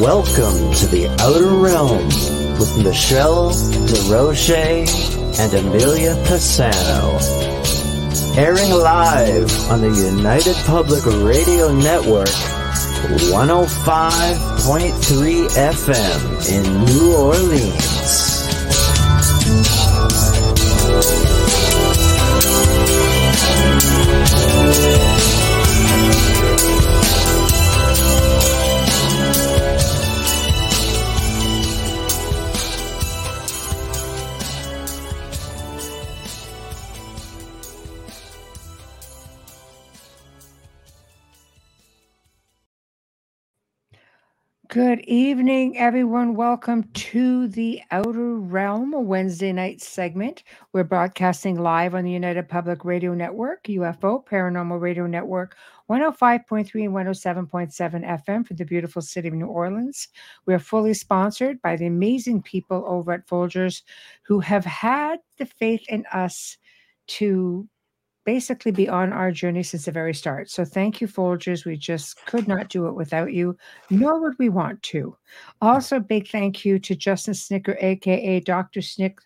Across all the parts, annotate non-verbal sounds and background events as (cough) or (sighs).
Welcome to the Outer Realm with Michelle DeRoche and Amelia Pisano. Airing live on the United Public Radio Network, 105.3 FM in New Orleans. Good evening, everyone. Welcome to the Outer Realm, Wednesday night segment. We're broadcasting live on the United Public Radio Network, UFO Paranormal Radio Network, 105.3 and 107.7 FM for the beautiful city of New Orleans. We are fully sponsored by the amazing people over at Folgers who have had the faith in us to basically be on our journey since the very start. So thank you, Folgers. We just could not do it without you, nor would we want to. Also, big thank you to Justin Snicker, aka Dr. Snick,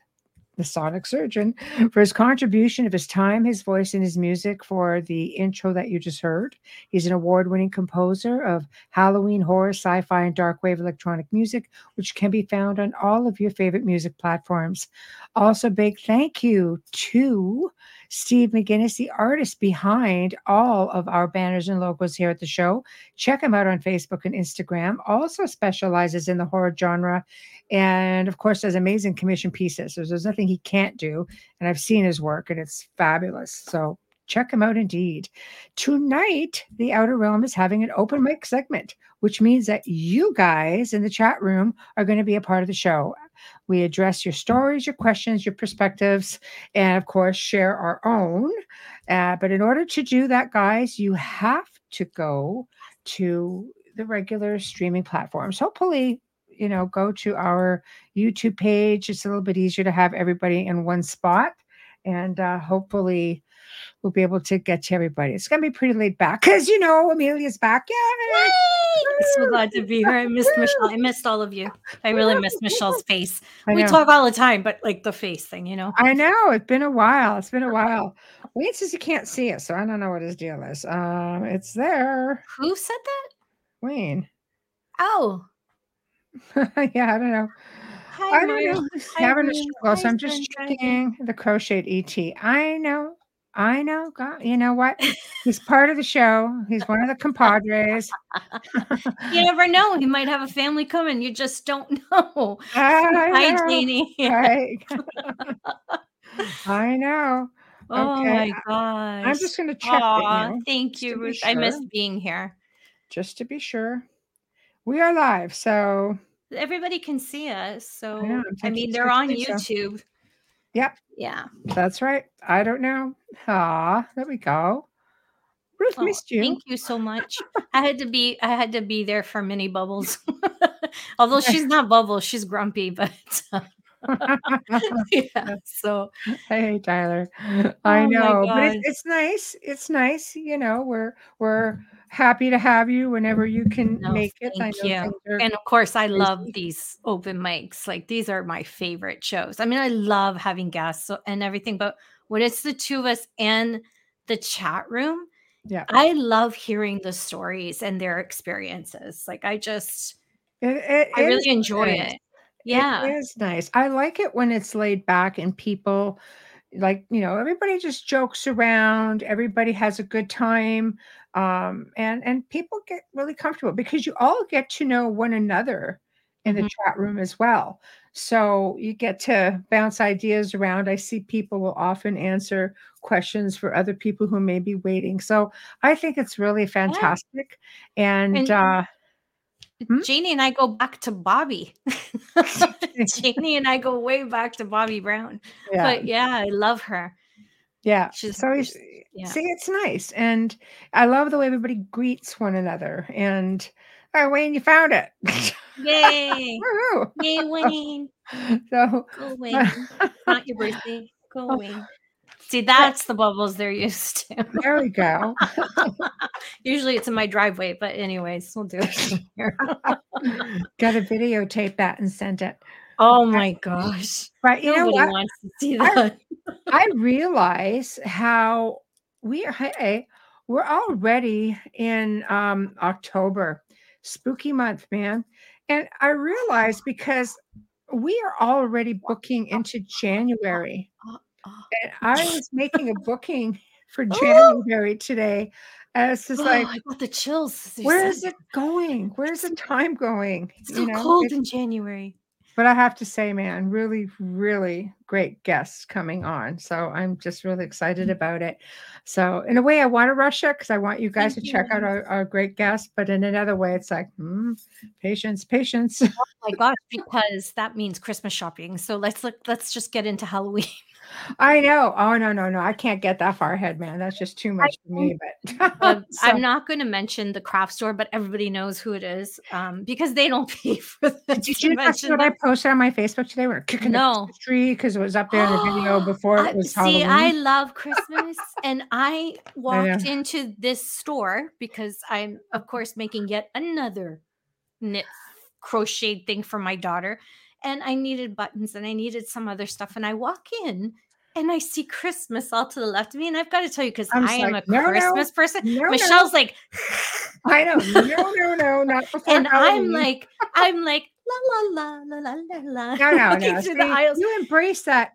the sonic surgeon, for his contribution of his time, his voice, and his music for the intro that you just heard. He's an award winning composer of Halloween horror, sci fi, and dark wave electronic music, which can be found on all of your favorite music platforms. Also, big thank you to Steve McGinnis, the artist behind all of our banners and logos here at the show. Check him out on Facebook and Instagram. Also specializes in the horror genre and, of course, does amazing commission pieces. So there's nothing he can't do. And I've seen his work and it's fabulous. So check him out indeed. Tonight, the Outer Realm is having an open mic segment, which means that you guys in the chat room are going to be a part of the show. We address your stories, your questions, your perspectives, and of course, share our own. Uh, but in order to do that, guys, you have to go to the regular streaming platforms. Hopefully, you know, go to our YouTube page. It's a little bit easier to have everybody in one spot. And uh, hopefully, we'll be able to get to everybody. It's going to be pretty laid back because, you know, Amelia's back. Yeah. I'm so glad to be here. I missed Michelle. I missed all of you. I really missed Michelle's face. We talk all the time, but like the face thing, you know? I know. It's been a while. It's been a while. Wayne says he can't see it, so I don't know what his deal is. Um, It's there. Who said that? Wayne. Oh. (laughs) yeah, I don't know. Hi, I don't Mario. know. Hi, having a struggle, so I'm just checking the crocheted ET. I know. I know. God, you know what? (laughs) He's part of the show. He's one of the compadres. You never know. He might have a family coming. You just don't (laughs) know. (laughs) I Hi, know. Janie. Right. I know. Oh Okay, my I- gosh. I'm just going to check Aw, thank you, Ruth. I missed sure. being here. just to be sure. We are live, so Everybody can see us. So, I'm I mean, they're on YouTube. so. Yep. Yeah. that's right. I don't know. Ah, there we go. Ruth Oh, missed you. Thank you so much. I had to be I had to be there for mini bubbles. (laughs) Although she's not bubbles, she's grumpy, (laughs) but (laughs) (laughs) yeah. So hey Tyler. Oh I know, but it's, it's nice. It's nice. You know, we're we're mm-hmm. happy to have you whenever you can no, make it. I thank know you. And of course, I love crazy. these open mics. Like these are my favorite shows. I mean, I love having guests and everything, but when it's the two of us and the chat room, Yeah. I love hearing the stories and their experiences. Like I just it, it I really enjoy it. Yeah. It is nice. I like it when it's laid back and people like, you know, everybody just jokes around, everybody has a good time. Um, and and people get really comfortable because you all get to know one another in the Mhm. chat room as well. So you get to bounce ideas around. I see people will often answer questions for other people who may be waiting. So I think it's really fantastic. And, And- uh Hmm? Janie and I go back to Bobby. (laughs) (laughs) Janie and I go way back to Bobby Brown. yeah. But yeah, I love her. Yeah. She's- so yeah. see, it's nice. And I love the way everybody greets one another. And oh, Wayne, you found it. Yay. (laughs) Yay, Wayne. So Go Wayne. Not your birthday. Go. Wayne. See, that's the bubbles they're used to. (laughs) There we go. (laughs) Usually it's in my driveway, but anyways, we'll do it (laughs) here. Got to videotape that and send it. oh my gosh. But you know Nobody what? wants to see I- that. I realize how we are. Hey, we're already in um, October, spooky month, man. And I realize because we are already booking into January. (gasps) Oh. And I (laughs) was making a booking for Oh. January today. And it's just Oh, like, I got the chills. you where is it going? Where's the time going? It's so You know, cold it's- in January. but I have to say, man, really, really great guests coming on. So I'm just really excited Mm. about it. So in a way, I want to rush it because I want you guys Thank to check out our, our great guests. But in another way, it's like, hmm, patience, patience. Oh my gosh, because that means Christmas shopping. So let's look, let's just get into Halloween. I know. Oh no, no, no! I can't get that far ahead, man. That's just too much for me. But (laughs) so- I'm not going to mention the craft store, but everybody knows who it is um, because they don't (laughs) pay for this. Did you mention what I posted on my Facebook today? We're kicking No. the tree because it was up there in the video (gasps) before it was see, Halloween. I love Christmas, and I (laughs) walked into this store because I'm, of course, making yet another knit crocheted thing for my daughter, and I needed buttons and I needed some other stuff, and I walk in. And I see Christmas all to the left of me, and I've got to tell you because am like, a "No, no, Christmas person. no, no." Michelle's like, (laughs) I know. No, no, no, not before. and I'm like, I'm like, la la la la la la la. no, no, (laughs) no. See, the aisles. you embrace that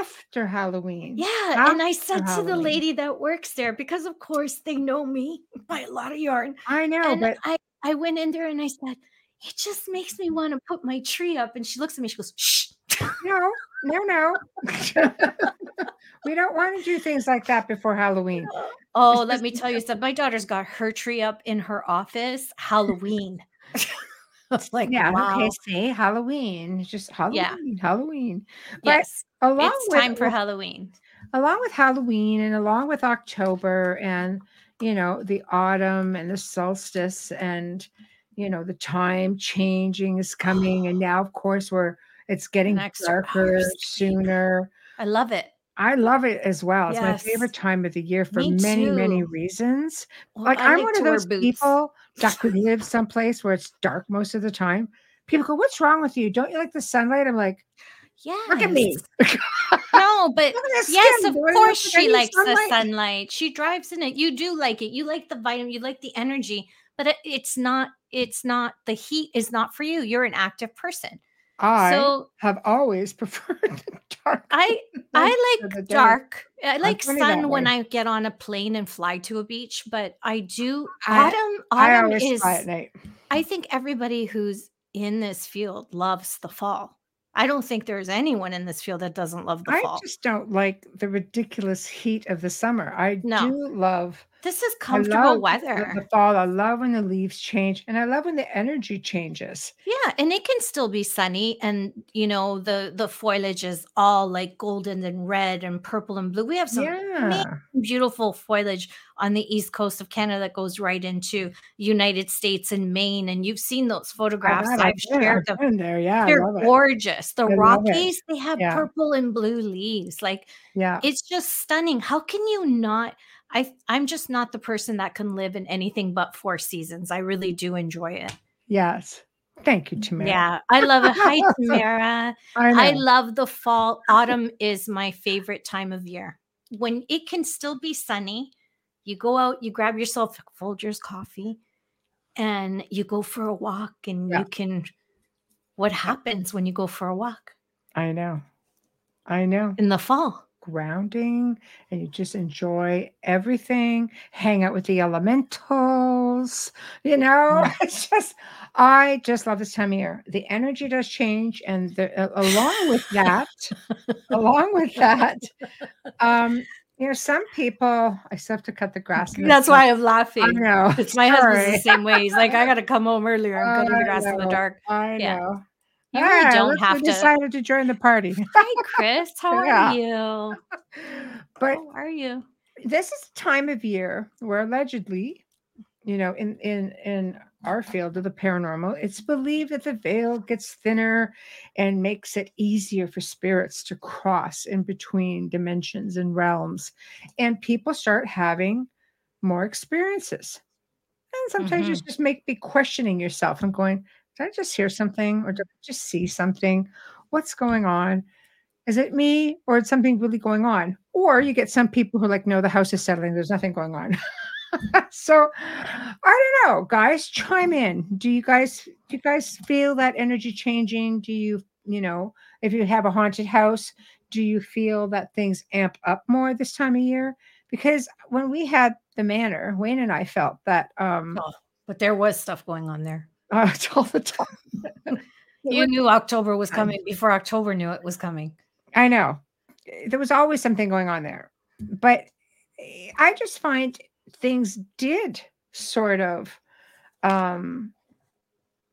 after Halloween. Yeah, and I after said to the lady that works there because, of course, they know me by a lot of yarn. I know, and but I, I went in there and I said, "It just makes me want to put my tree up." And she looks at me. She goes, "Shh." (laughs) no, no, no. we don't want to do things like that before Halloween. (laughs) Oh, let me (laughs) tell you something. My daughter's got her tree up in her office. Halloween. I was like, yeah, wow. okay, see, Halloween. It's just Halloween, Halloween. But Yes, along it's with, time for Halloween. along with Halloween and along with October and you know the autumn and the solstice and you know the time changing is coming and (gasps) now of course we're it's getting hour darker sooner. I love it. I love it as well. It's my favorite time of the year for Me many, many reasons. Well, Like I'm one of those boots. people that could live someplace where it's dark most of the time. People go, "What's wrong with you? Don't you like the sunlight?" I'm like, yeah. "Look at me! (laughs) No, but Look at that yes, of course she likes the sunlight?" sunlight. She drives in it. You do like it. You like the vitamin. You like the energy. But it, it's not. It's not. The heat is not for you. You're an active person. I so have always (laughs) preferred dark. I (laughs) I like dark. I like sun when. I get on a plane and fly to a beach. But I do I- autumn. I Autumn always is. at night. I think everybody who's in this field loves the fall. I don't think there's anyone in this field that doesn't love the I fall. I just don't like the ridiculous heat of the summer. I No. do love This is comfortable love the- weather. The, fall. I love when the leaves change, and I love when the energy changes. Yeah, and it can still be sunny and you know the the foliage is all like golden and red and purple and blue. We have some yeah, beautiful foliage on the east coast of Canada that goes right into United States and Maine and you've seen those photographs I've I've shared them. I've been there. Yeah, They're gorgeous. The I. Rockies, they have Yeah. purple and blue leaves. Like Yeah, it's just stunning. How can you not I I'm just not the person that can live in anything but four seasons. I really mm-hmm. do enjoy it. yes. Thank you, Tamara. Yeah, I love it. Hi, (laughs) Tamara. I. I love the fall. Autumn is my favorite time of year. When it can still be sunny, you go out, you grab yourself Folgers coffee, and you go for a walk, and Yeah. you can. What happens when you go for a walk I know. I know. in the fall? Grounding, and you just enjoy everything. Hang out with the elementals. You know, (laughs) it's just. I just love this time of year. The energy does change, and the, uh, along with that, along with that, um, you know, some people. I still have to cut the grass. That's why I'm laughing. I know. It's my husband's the same way. He's like, I got to come home earlier. I'm cutting the grass in the dark. I Yeah. know. You really don't have to- Decided to join the party, (laughs) Hi, Chris. (laughs) How Yeah. are you? (laughs) but How are you? this is the time of year where allegedly, you know, in in in our field of the paranormal, it's believed that the veil gets thinner and makes it easier for spirits to cross in between dimensions and realms. And people start having more experiences. And sometimes you Mhm. just make be questioning yourself and going, did I just hear something or did I just see something? What's going on? Is it me or is something really going on? Or you get some people who are like, no, the house is settling. There's nothing going on. (laughs) so I don't know, guys, chime in. Do you guys do you guys feel that energy changing? Do you, you know, if you have a haunted house, do you feel that things amp up more this time of year? Because when we had the manor, Wayne and I felt that um Oh, but there was stuff going on there. (laughs) uh, all the time. (laughs) You knew October was coming before October knew it was coming. I know. There was always something going on there. But eh, I just find things did sort of um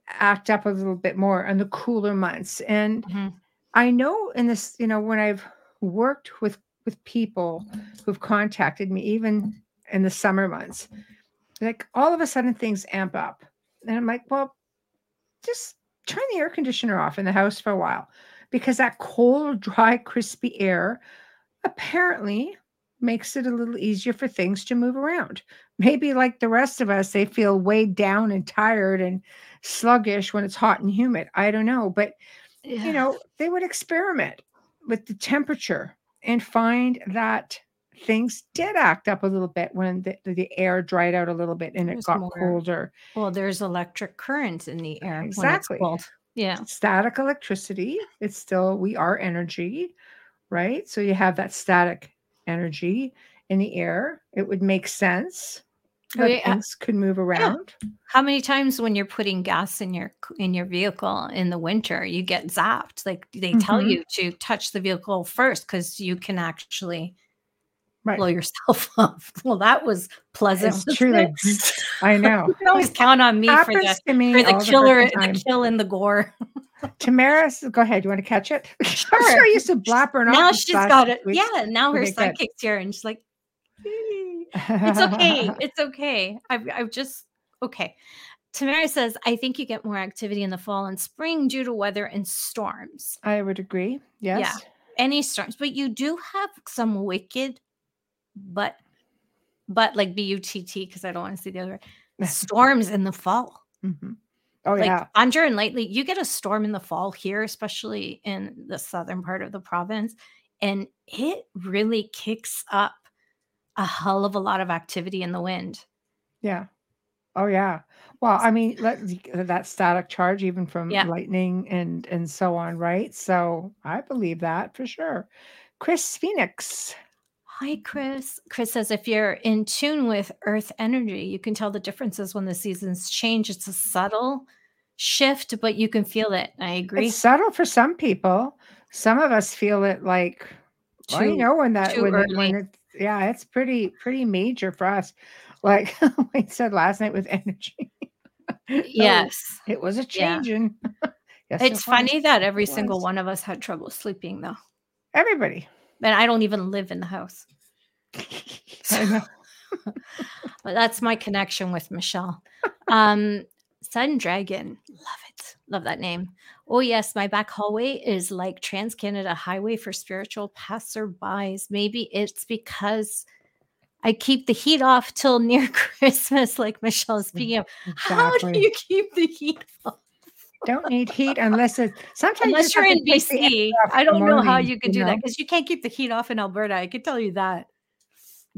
act up a little bit more in the cooler months. And Mhm. I know in this, you know, when I've worked with with people who've contacted me, even in the summer months, like all of a sudden things amp up. And I'm like, well, just turn the air conditioner off in the house for a while because that cold, dry, crispy air apparently makes it a little easier for things to move around. Maybe like the rest of us, they feel weighed down and tired and sluggish when it's hot and humid. I don't know. But you know, they would experiment with the temperature and find that things did act up a little bit when the, the air dried out a little bit and it got more. colder. well, there's electric current in the air Exactly. when it's cold. Yeah. Static electricity, it's still, we are energy, right? So you have that static energy in the air. It would make sense Oh, that yeah. things could move around. How many times when you're putting gas in your in your vehicle in the winter, you get zapped? Like they tell Mhm. you to touch the vehicle first because you can actually Right. blow yourself (laughs) up. Well, that was pleasant. It's true. It? (laughs) I know. you can always count on me for the to me for the killer, time. the kill and the gore. (laughs) Tamara, go ahead. You want to catch it? I'm sure Sure. I used to blap her. now she's got it. week. Yeah, now her Okay, kicks here, and she's like, it's okay. It's okay. I've, I've just okay. Tamara says, I think you get more activity in the fall and spring due to weather and storms. I would agree. Yes. Any storms, but you do have some wicked, but, but like B U T T, because I don't want to see the other (laughs) storms in the fall. Mhm. Oh like yeah. Andra and lately, you get a storm in the fall here, especially in the southern part of the province, and it really kicks up a hell of a lot of activity in the wind. Yeah. Oh yeah. Well, I mean, let, (laughs) that static charge, even from Yeah. lightning and and so on, right? So I believe that for sure. Chris Phoenix. Hi, Chris. Chris says if you're in tune with earth energy, you can tell the differences when the seasons change. It's a subtle shift, but you can feel it. I agree. It's subtle for some people. Some of us feel it like well, you know when that too when, it, when it's yeah, it's pretty pretty major for us. Like (laughs) we said last night with energy. (laughs) Oh, yes. it was a Yeah. changing. (laughs) yes, it It's funny that every It single one of us had trouble sleeping, though. Everybody. And I don't even live in the house. (laughs) Know. (laughs) But that's my connection with Michelle. Um, Sun Dragon, love it. Love that name. Oh, yes, my back hallway is like Trans Canada Highway for spiritual passerbys. Maybe it's because I keep the heat off till near (laughs) Christmas, like Michelle. Speaking of, how do you keep the heat off? Don't need heat unless it sometimes you Unless you're in to take the air BC. I don't know how you could do that know? because you can't keep the heat off in Alberta. I can tell you that.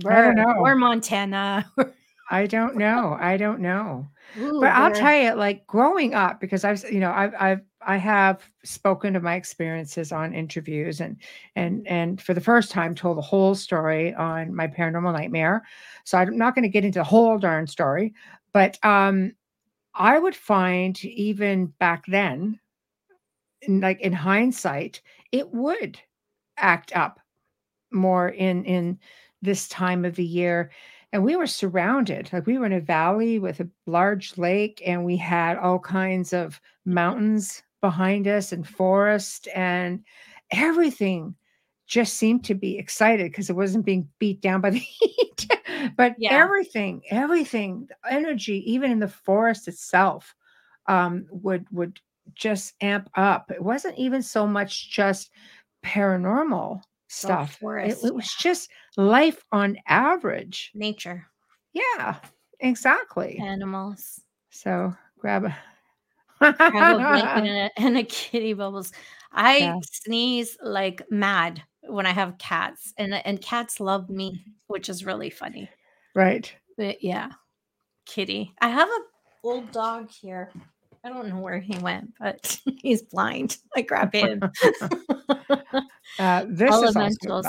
I don't Or- know. Or Montana. (laughs) I don't know. I don't know. Ooh, But I'll tell you, like growing up, because I've, you know, I've, I've, I have spoken of my experiences on interviews, and and and for the first time told the whole story on my paranormal nightmare. So I'm not going to get into the whole darn story, but um, I would find even back then, like in hindsight, it would act up more in in this time of the year. And we were surrounded like we were in a valley with a large lake and we had all kinds of mountains behind us and forest and everything just seemed to be excited because it wasn't being beat down by the (laughs) heat but Yeah. everything, everything, energy, even in the forest itself, um, would would just amp up. It wasn't even so much just paranormal stuff. It, it was just life on average. Nature, Yeah, exactly. animals. So grab a Grab (laughs) a blanket and a, and a kitty bubbles. I Yeah. sneeze like mad when I have cats, and and cats love me, which is really funny. right. But yeah, kitty. I have a old dog here. I don't know where he went, but (laughs) he's blind. I grab him. (laughs) Uh, this Elementals.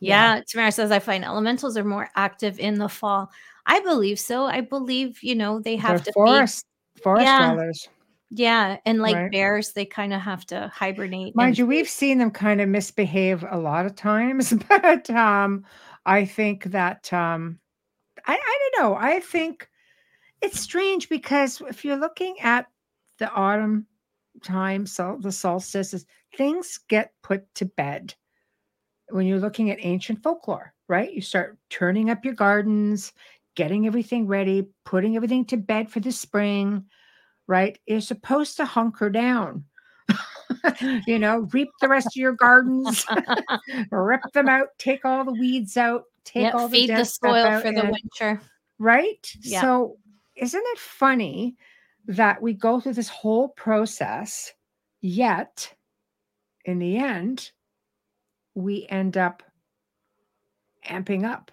Yeah. yeah, Tamara says I find elementals are more active in the fall. I believe so. I believe you know they have They're to feed forest forest Yeah. dwellers. Yeah, and like Right. bears, they kind of have to hibernate. Mind and you, we've seen them kind of misbehave a lot of times, (laughs) but um, I think that um, I, I don't know. I think it's strange because if you're looking at the autumn time, so the solstices, things get put to bed when you're looking at ancient folklore, right? You start turning up your gardens, getting everything ready, putting everything to bed for the spring, right? You're supposed to hunker down. (laughs) you know, reap the rest of your gardens, (laughs) (laughs) rip them out, take all the weeds out, take Yep, all the feed the soil for the and- winter. right? Yeah. So, isn't it funny that we go through this whole process, yet in the end, we end up amping up?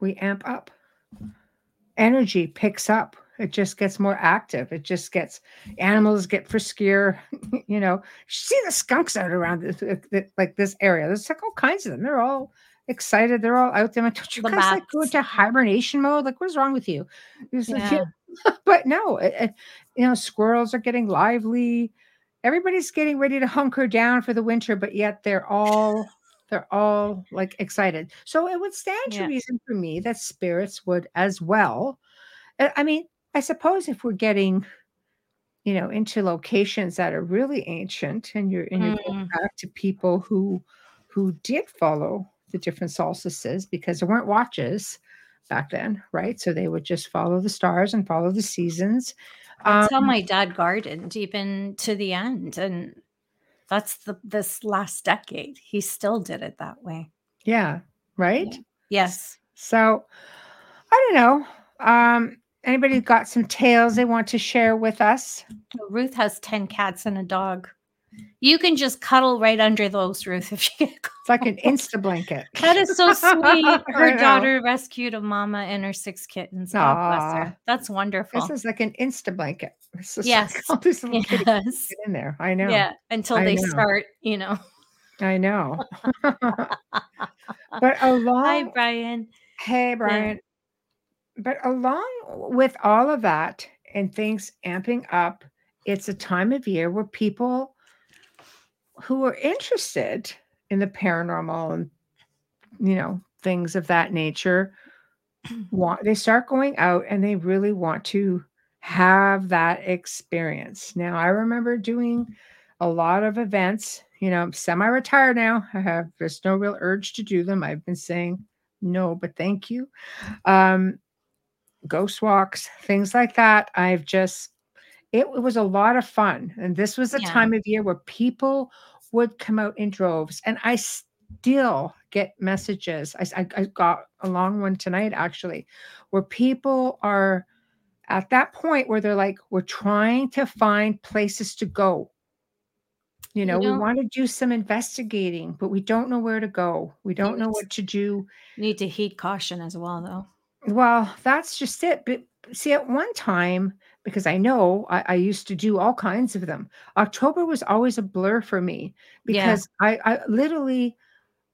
We amp up. Energy picks up. It just gets more active. It just gets animals get friskier. (laughs) you know, you see the skunks out around this, uh, like this area. There's like all kinds of them. They're all excited. They're all out there. I'm like, Don't you The guys like go into hibernation mode? Like, what's wrong with you? Yeah. (laughs) but no, it, it- you know, squirrels are getting lively. Everybody's getting ready to hunker down for the winter, but yet they're all they're all like excited. So it would stand to reason for me that spirits would as well. Uh, I mean, I suppose if we're getting, you know, into locations that are really ancient, and you're and you're going Mm. back to people who who did follow the different solstices because there weren't watches back then, right? So they would just follow the stars and follow the seasons. That's how Um, my dad gardened even to the end. And that's the this last decade. He still did it that way. yeah, right. Yes. So I don't know. Um, anybody got some tales they want to share with us? Ruth has 10 cats and a dog. You can just cuddle right under those, Ruth, (laughs) if you get It's like an insta blanket. (laughs) That is so sweet. (laughs) Her daughter rescued a mama and her six kittens. God bless her. That's wonderful. This is like an insta blanket. Just like Yes. all these little yes. in there. I know. Yeah. Until I they know. start, you know. I know. but along Hi, Brian. Hey, Brian. But along with all of that and things amping up, it's a time of year where people who are interested in the paranormal and, you know, things of that nature want they start going out and they really want to have that experience. Now, I remember doing a lot of events, you know, I'm semi-retired now. I have there's no real urge to do them. I've been saying no, but thank you. Um, ghost walks, things like that. I've just, it, was a lot of fun. And this was a Yeah. time of year where people would come out in droves. And I still get messages. I, I, I got a long one tonight, actually, where people are at that point where they're like, we're trying to find places to go. You know, know- we want to do some investigating, but we don't know where to go. We don't know what to do. Need to heed caution as well, though. Well, that's just it. But see, at one time, because I know I, I used to do all kinds of them, October was always a blur for me Yeah. because I, I literally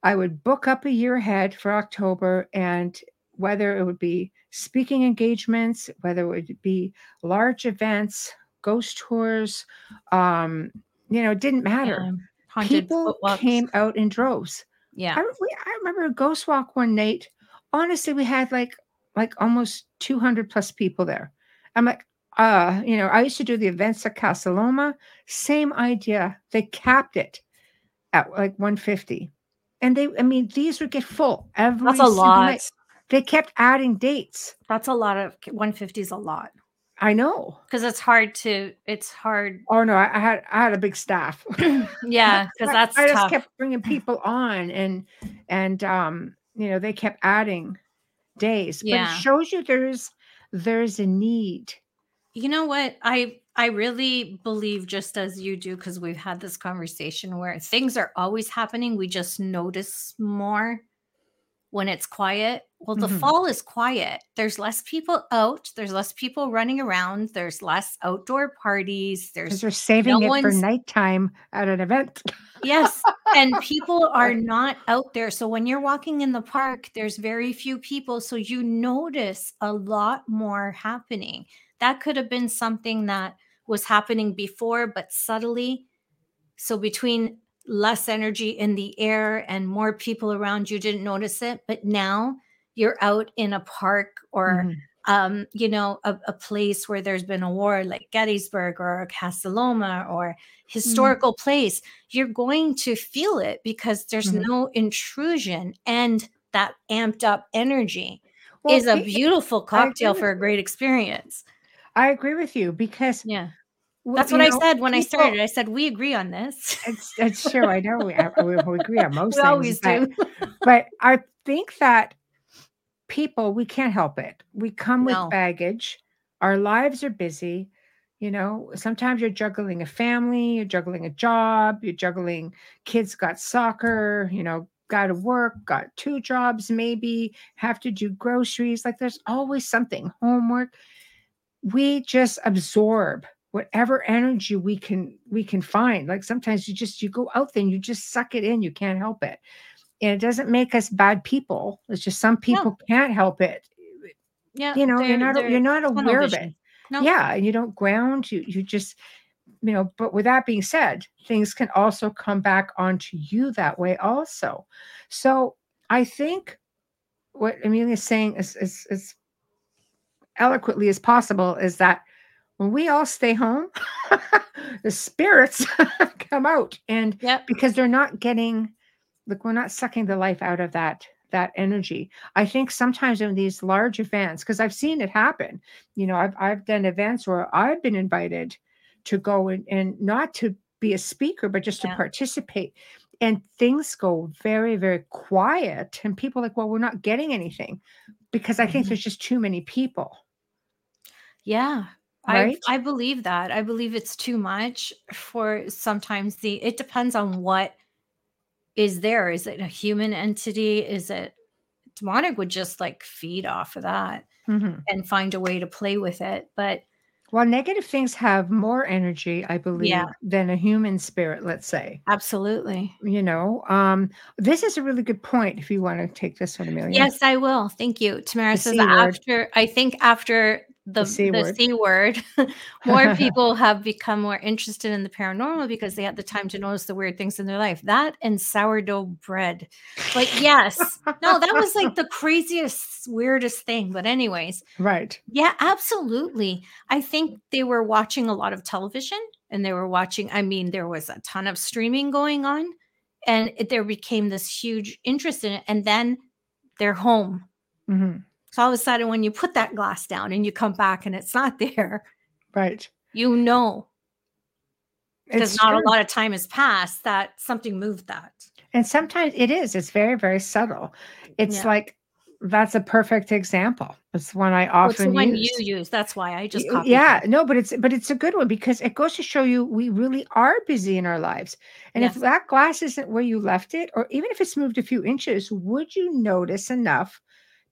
I would book up a year ahead for October and whether it would be speaking engagements, whether it would be large events, ghost tours, um, you know, it didn't matter. Yeah. People came out in droves. Yeah. I, we, I remember a ghost walk one night. Honestly, we had like like almost 200 plus people there. I'm like, uh, you know, I used to do the events at Casa Loma. Same idea. They capped it at like 150. And they, I mean, these would get full every That's a single lot. night. they kept adding dates. That's a lot of 150 is a lot I know. because it's hard to. It's hard. Oh no, I, I had I had a big staff. (clears throat) (laughs) yeah, because I- that's I just tough. kept bringing people on, and and um, you know, they kept adding days. But it shows you there's there's a need. you know what i i really believe just as you do because we've had this conversation where things are always happening we just notice more when it's quiet well the Mhm. fall is quiet there's less people out there's less people running around there's less outdoor parties there's they're saving no it for nighttime at an event. (laughs) yes and people are (laughs) not out there so when you're walking in the park there's very few people so you notice a lot more happening that could have been something that was happening before but subtly so between less energy in the air and more people around you didn't notice it but now you're out in a park or Mhm. Um, you know, a, a place where there's been a war like Gettysburg or Casa Loma or historical place, you're going to feel it because there's Mhm. no intrusion and that amped up energy Well, is a beautiful cocktail for a great experience. I agree with you because Yeah. That's what I said when I started. I said, we agree on this. It's it's true. I know we, we, we agree on (laughs) most we things. always but- do. but I think that people, we can't help it. We come No. with baggage. Our lives are busy. You know, sometimes you're juggling a family, you're juggling a job, you're juggling kids got soccer, you know, got to work, got two jobs, maybe have to do groceries. Like there's always something, homework. We just absorb whatever energy we can we can find like sometimes you just you go out there and you just suck it in you can't help it it doesn't make us bad people it's just some people can't help it Yeah. you know you're not you're not aware of it. No. yeah and you don't ground you you just you know but with that being said things can also come back onto you that way also so i think what amelia's saying is is, is eloquently as possible is that when we all stay home (laughs) the spirits (laughs) come out and Yep. because they're not getting like we're not sucking the life out of that that energy i think sometimes in these large events because i've seen it happen you know i've, I've done events where i've been invited to go and, and not to be a speaker but just to participate and things go very very quiet and people are like well we're not getting anything because i think Mhm. there's just too many people Yeah. Right? I I believe that. I believe it's too much for sometimes the it depends on what is there. Is it a human entity? Is it demonic would just like feed off of that Mhm. and find a way to play with it. But well negative things have more energy i believe Yeah. than a human spirit let's say absolutely. you know um this is a really good point if you want to take this one amelia Yes, I will. Thank you. Tamara The says after I think after the, The C the word. C word, (laughs) more (laughs) people have become more interested in the paranormal because they had the time to notice the weird things in their life. That and sourdough bread. Like, (laughs) yes, no, that was like the craziest, weirdest thing. But, anyways, right yeah, absolutely. I think they were watching a lot of television and they were watching, I mean, there was a ton of streaming going on and it, there became this huge interest in it. And then they're home. hmm So all of a sudden, when you put that glass down and you come back and it's not (laughs) there, right you know, because it's not true. a lot of time has passed that something moved that. and sometimes it is it's very very subtle it's Yeah. like that's a perfect example it's one i Well, it's the often one use you use. That's why I just copied yeah it. no but it's but it's a good one because it goes to show you we really are busy in our lives and if that glass isn't where you left it or even if it's moved a few inches would you notice enough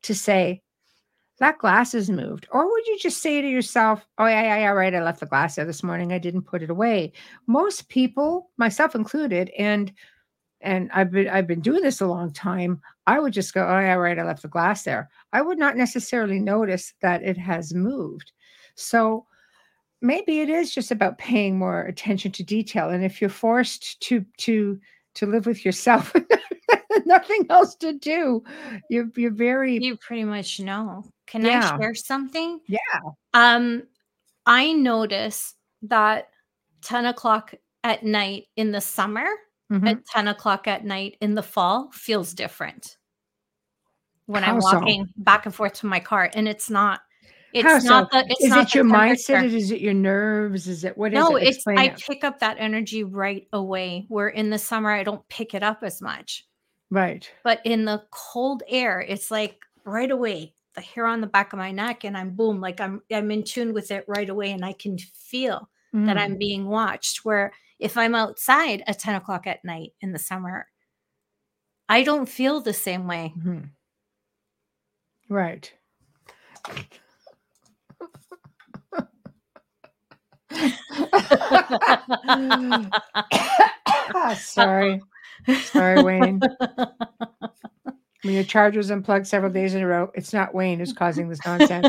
to say that glass is moved or would you just say to yourself oh yeah yeah yeah right i left the glass there this morning i didn't put it away most people myself included and and I've been I've been doing this a long time, I would just go, oh yeah, right, I left the glass there. I would not necessarily notice that it has moved. So maybe it is just about paying more attention to detail. And if you're forced to to to live with yourself, (laughs) (laughs) nothing else to do, you're you're very You pretty much know. Can Yeah. I share something? Yeah. Um, I notice that 10 o'clock at night in the summer Mhm. at 10 o'clock at night in the fall feels different. when How I'm so? walking back and forth to my car, and it's not. It's How not so? the. It's is not it your mindset? Is it your nerves? Is it what is No, it? it's I it. pick up that energy right away. Where in the summer I don't pick it up as much, Right. but in the cold air, it's like right away the hair on the back of my neck, and I'm boom, like I'm I'm in tune with it right away, and I can feel that Mm. I'm being watched. Where if I'm outside at 10 o'clock at night in the summer, I don't feel the same way. Mhm. Right. (laughs) (laughs) Sorry. Sorry, Wayne. (laughs) When your charger's unplugged several (laughs) days in a row, it's not Wayne who's causing this nonsense.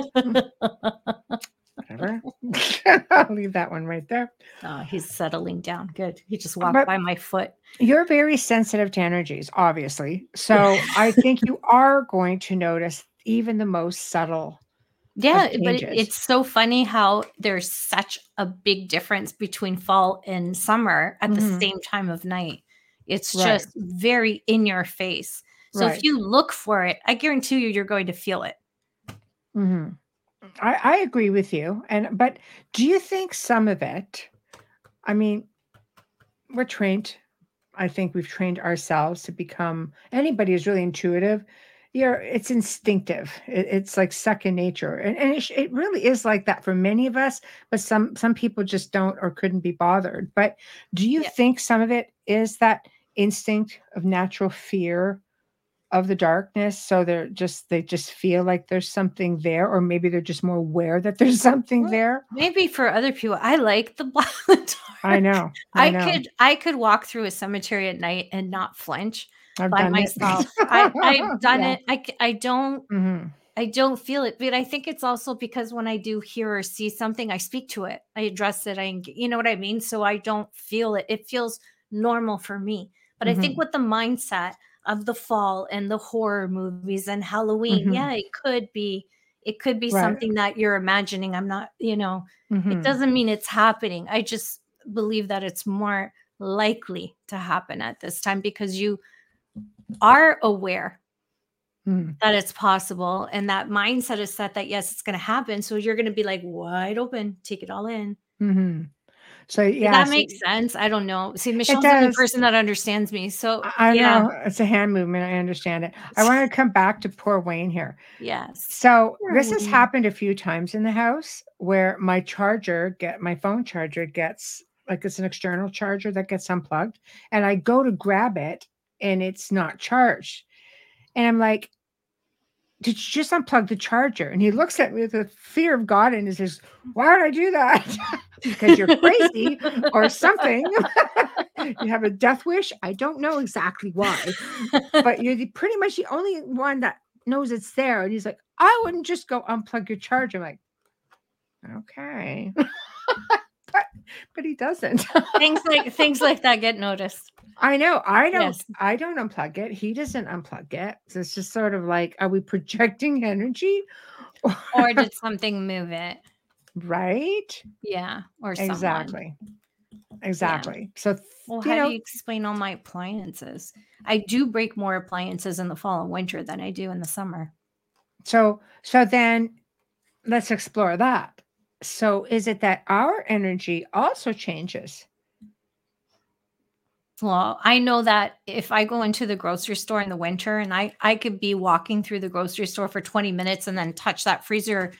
Whatever. (laughs) I'll leave that one right there. oh, he's settling down. Good. He just walked But- by my foot. You're very sensitive to energies, obviously. So I think you are going to notice even the most subtle. Yeah, but it's so funny how there's such a big difference between fall and summer at the Mhm. same time of night. It's Right. just very in your face. So Right. if you look for it, I guarantee you you're going to feel it. Mhm. I, I agree with you. And but do you think some of it? I mean, we're trained. I think we've trained ourselves to become anybody is really intuitive. You're it's instinctive. It- it's like second nature, and, and it, it really is like that for many of us. But some some people just don't or couldn't be bothered. But do you Yeah. think some of it is that instinct of natural fear of the darkness so they're just they just feel like there's something there or maybe they're just more aware that there's (laughs) something Well, there Maybe for other people, I like the (laughs) black i know i, I, know could I could walk through a cemetery at night and not flinch i've by myself. (laughs) I, I've done Yeah. it. I don't Mhm. I don't feel it, but I think it's also because when I do hear or see something, I speak to it. I address it. I you know what I mean. So I don't feel it. It feels normal for me. But I Mhm. think with the mindset of the fall and the horror movies and Halloween, Mhm. yeah, it could be. It could be Right. something that you're imagining. I'm not. You know, it Mhm. doesn't mean it's happening. I just believe that it's more likely to happen at this time because you are aware Mhm. that it's possible and that mindset is set that yes it's going to happen so you're going to be like wide open take it all in Mhm. So Does yeah that so makes sense i don't know see michelle's the only person that understands me so I- yeah know it's a hand movement. I understand it. I want to come back to poor Wayne here. yes So Poor this has happened a few times in the house where my charger get my phone charger gets like it's an external charger that gets unplugged and I go to grab it and it's not charged. And I'm like, did you just unplug the charger? And he looks at me with a fear of God and he says, Why would I do that? (laughs) because you're crazy or something. (laughs) you have a death wish. I don't know exactly why but you're the, pretty much the only one that knows it's there. And he's like, I wouldn't just go unplug your charger. I'm like, okay. (laughs) but he doesn't. things like things like that get noticed (laughs) I know. I don't Yes. I don't unplug it. He doesn't unplug it. So it's just sort of like, are we projecting energy? (laughs) or did something move it right? yeah or someone. Exactly. Exactly. So well how know, do you explain all my appliances i do break more appliances in the fall and winter than i do in the summer So so then let's explore that. So is it that our energy also changes? Well, I know that if I go into the grocery store in the winter and I I could be walking through the grocery store for 20 minutes and then touch that freezer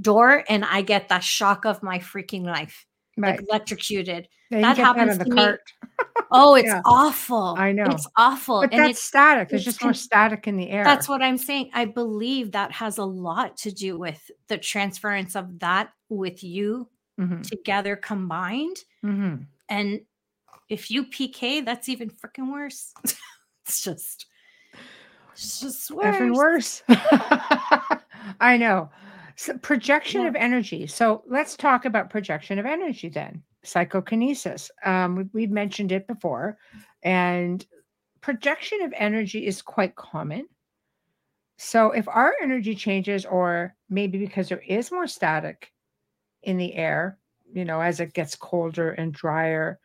door and I get the shock of my freaking life. Right. Like electrocuted. That happens the to me. (laughs) Oh, it's Yeah. awful. I know. It's awful. But and that's it's static. There's just more static in the air. that's what I'm saying. I believe that has a lot to do with the transference of that with you Mhm, together combined. mhm. And if you PK, that's even freaking worse. (laughs) it's just, it's just worse. Effing worse. (laughs) I know. So projection Yeah. of energy. So let's talk about projection of energy then. Psychokinesis. Um, we've mentioned it before, and projection of energy is quite common. So if our energy changes, or maybe because there is more static in the air, you know, as it gets colder and drier,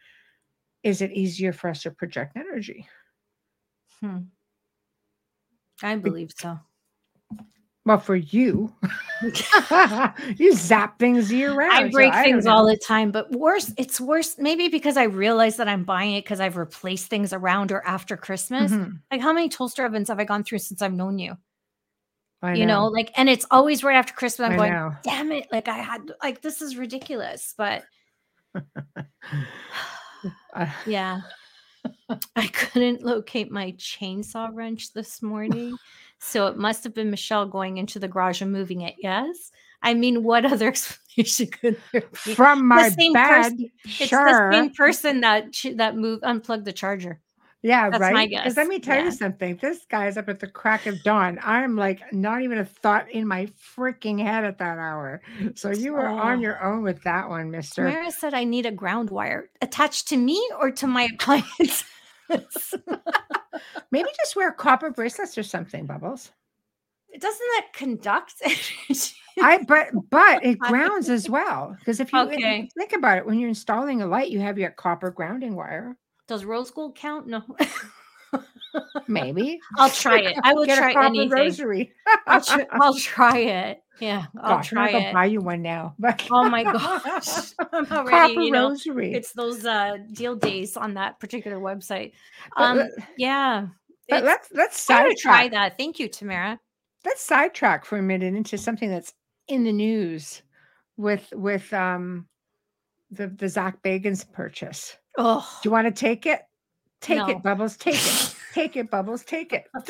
is it easier for us to project energy? Hmm. I believe so. Well, for you, (laughs) you zap things year round. I break so things don't all the time, but worse, it's worse maybe because I realize that I'm buying it because I've replaced things around or after Christmas. Mhm. Like how many toaster ovens have I gone through since I've known you? I you know, like and it's always right after Christmas. I'm I going, know. damn it, like I had like this is ridiculous. But (laughs) (sighs) yeah. I couldn't locate my chainsaw wrench this morning. So it must have been Michelle going into the garage and moving it. Yes. I mean, what other (laughs) explanation could there be? from my the same bed, person- It's sure. the same person that that moved unplugged the charger. Yeah, That's my right. Because let me tell you something. This guy's up at the crack of dawn. I'm like not even a thought in my freaking head at that hour. So you were on Oh. your own with that one, Mister. Tamara said I need a ground wire attached to me or to my appliance. Maybe just wear copper bracelets or something, Bubbles. It doesn't that conduct (laughs) energy? I but but it (laughs) grounds as well. Because if you if you Okay. think about it, when you're installing a light, you have your copper grounding wire. Does rose gold count? No. Maybe (laughs) I'll try it. I will Get try copper anything. rosary. I'll, tr- (laughs) I'll try it. Yeah, I'll Gosh, I'm try it. buy you one now. (laughs) Oh my gosh. I'm already, copper you know, rosary. it's those uh deal days on that particular website. Um, let- yeah. but let's let's gotta try that. Thank you, Tamara. let's sidetrack for a minute into something that's in the news with with um the the Zak Bagans purchase. Oh, Do you want to take it? Take No. it, Bubbles. Take it. (laughs) take it, Bubbles. Take it. (laughs)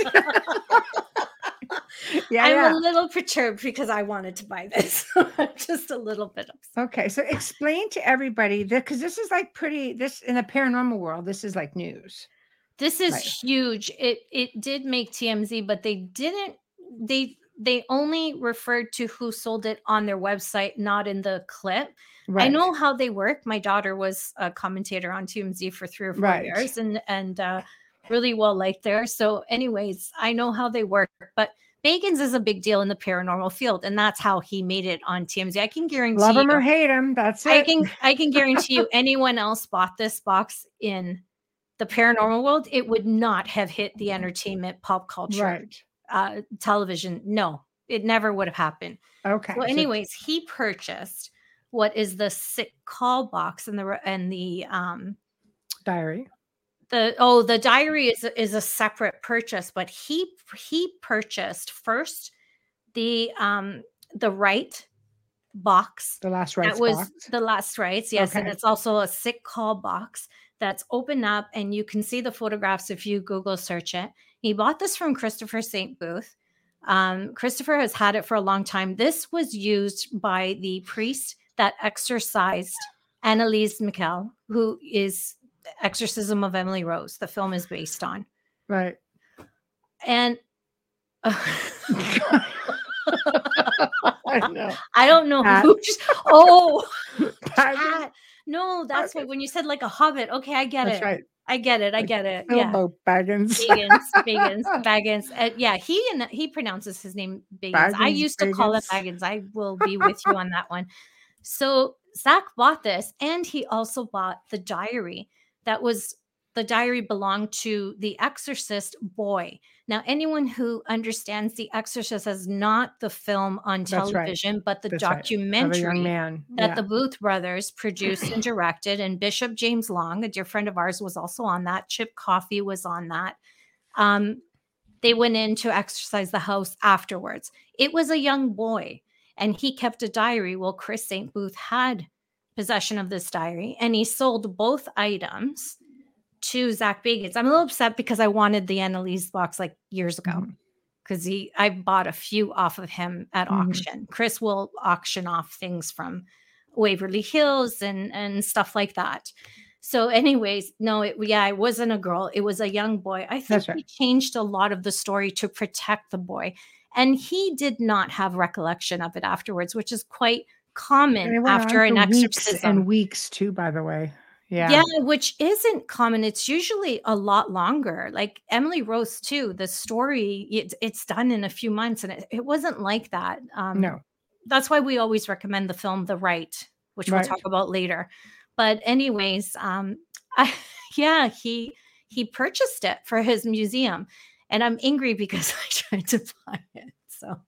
yeah, I'm yeah. a little perturbed because I wanted to buy this. (laughs) I'm just a little bit upset. Okay, so explain to everybody that because this is like pretty. This in the paranormal world, this is like news. This is Right. huge. It it did make TMZ, but they didn't they they only referred to who sold it on their website, not in the clip. Right. I know how they work. My daughter was a commentator on TMZ for three or four Right. years and and uh really well liked there. So, anyways, I know how they work, but Bagans is a big deal in the paranormal field, and that's how he made it on TMZ. I can guarantee Love him you, or hate him. That's it. I can I can (laughs) guarantee you anyone else bought this box in the paranormal world, it would not have hit the entertainment pop culture right. Uh, television. No, it never would have happened. Okay. Well, so- anyways, he purchased what is the sick call box and the and the um diary. the oh the diary is is a separate purchase, but he he purchased first the um the right box The last rites that was box. the last rites yes and it's also a sick call box that's open up and you can see the photographs if you google search it he bought this from christopher st booth um, christopher has had it for a long time this was used by the priest that exorcised Anneliese Michel, who is exorcism of emily rose the film is based on Right. and (laughs) I know. I don't know Pat. who. just- oh, (laughs) Pat- Pat. No, that's what when you said like a hobbit. Okay, I get That's it. right. I get it. I get it. Yeah. Bilbo Baggins. Bagans, Bagans, (laughs) Baggins. Uh, yeah, he and he pronounces his name Bagans. I used to call it Baggins. Baggins. I will be with you on that (laughs) one. So Zak bought this, and he also bought the diary. That was the diary belonged to the Exorcist boy. Now, anyone who understands The Exorcist as not the film on That's right. television, but the That's right. Documentary man. that yeah. the Booth brothers produced and (clears throat) directed, and Bishop James Long, a dear friend of ours, was also on that. Chip Coffey was on that. Um, they went in to exercise the house afterwards. It was a young boy, and he kept a diary. Well, Chris St. Booth had possession of this diary, and he sold both items to Zak Bagans. I'm a little upset because I wanted the Anneliese box like years ago because he I bought a few off of him at Mhm. auction. Chris will auction off things from Waverly Hills and and stuff like that. So, anyways, no, it yeah, it wasn't a girl, it was a young boy. I think That's he changed a lot of the story to protect the boy. And he did not have recollection of it afterwards, which is quite common after an weeks exorcism. and weeks too, by the way. Yeah. Yeah. which isn't common. It's usually a lot longer. Like Emily Rose, too. The story it, it's done in a few months, and it, it wasn't like that. Um, No. that's why we always recommend the film The Rite, which we'll talk about later. But anyways, um, I, (laughs) yeah, he he purchased it for his museum, and I'm angry because (laughs) I tried to buy it. So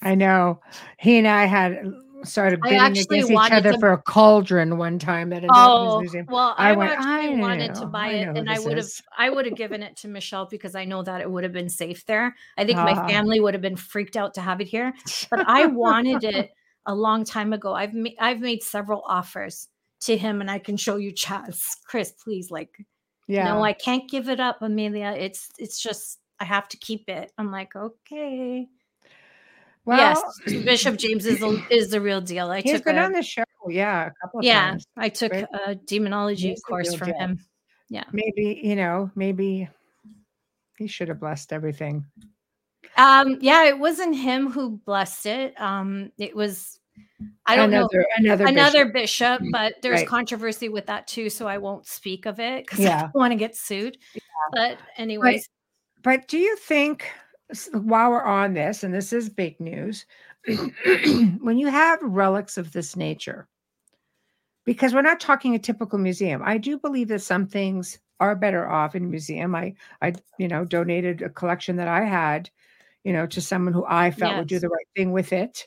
I know. He and I had started bidding against each other to... for a cauldron one time at a oh, museum. Well, I, I went, actually I wanted know, to buy it, and I would have I would have given it to Michelle because I know that it would have been safe there. I think uh, my ah. family would have been freaked out to have it here, but (laughs) I wanted it a long time ago. I've made I've made several offers to him, and I can show you chats. (laughs) Chris, please, like, yeah, no, I can't give it up, Amelia. It's it's just I have to keep it. I'm like, okay. Well, yes, Bishop James is the, is the real deal. I he's took been a, on the show, yeah, a couple. yeah, times. I took right? a demonology he's course from deal. him. Yeah, maybe you know, maybe he should have blessed everything. Um, yeah, it wasn't him who blessed it. Um, it was I don't another, know another another bishop, bishop but there's right. controversy with that too, so I won't speak of it because yeah. I don't want to get sued. Yeah. But anyways, but, but do you think while we're on this, and this is big news, (clears throat) when you have relics of this nature, because we're not talking a typical museum, I do believe that some things are better off in a museum. I, I, you know, donated a collection that I had, you know, to someone who I felt yes. would do the right thing with it.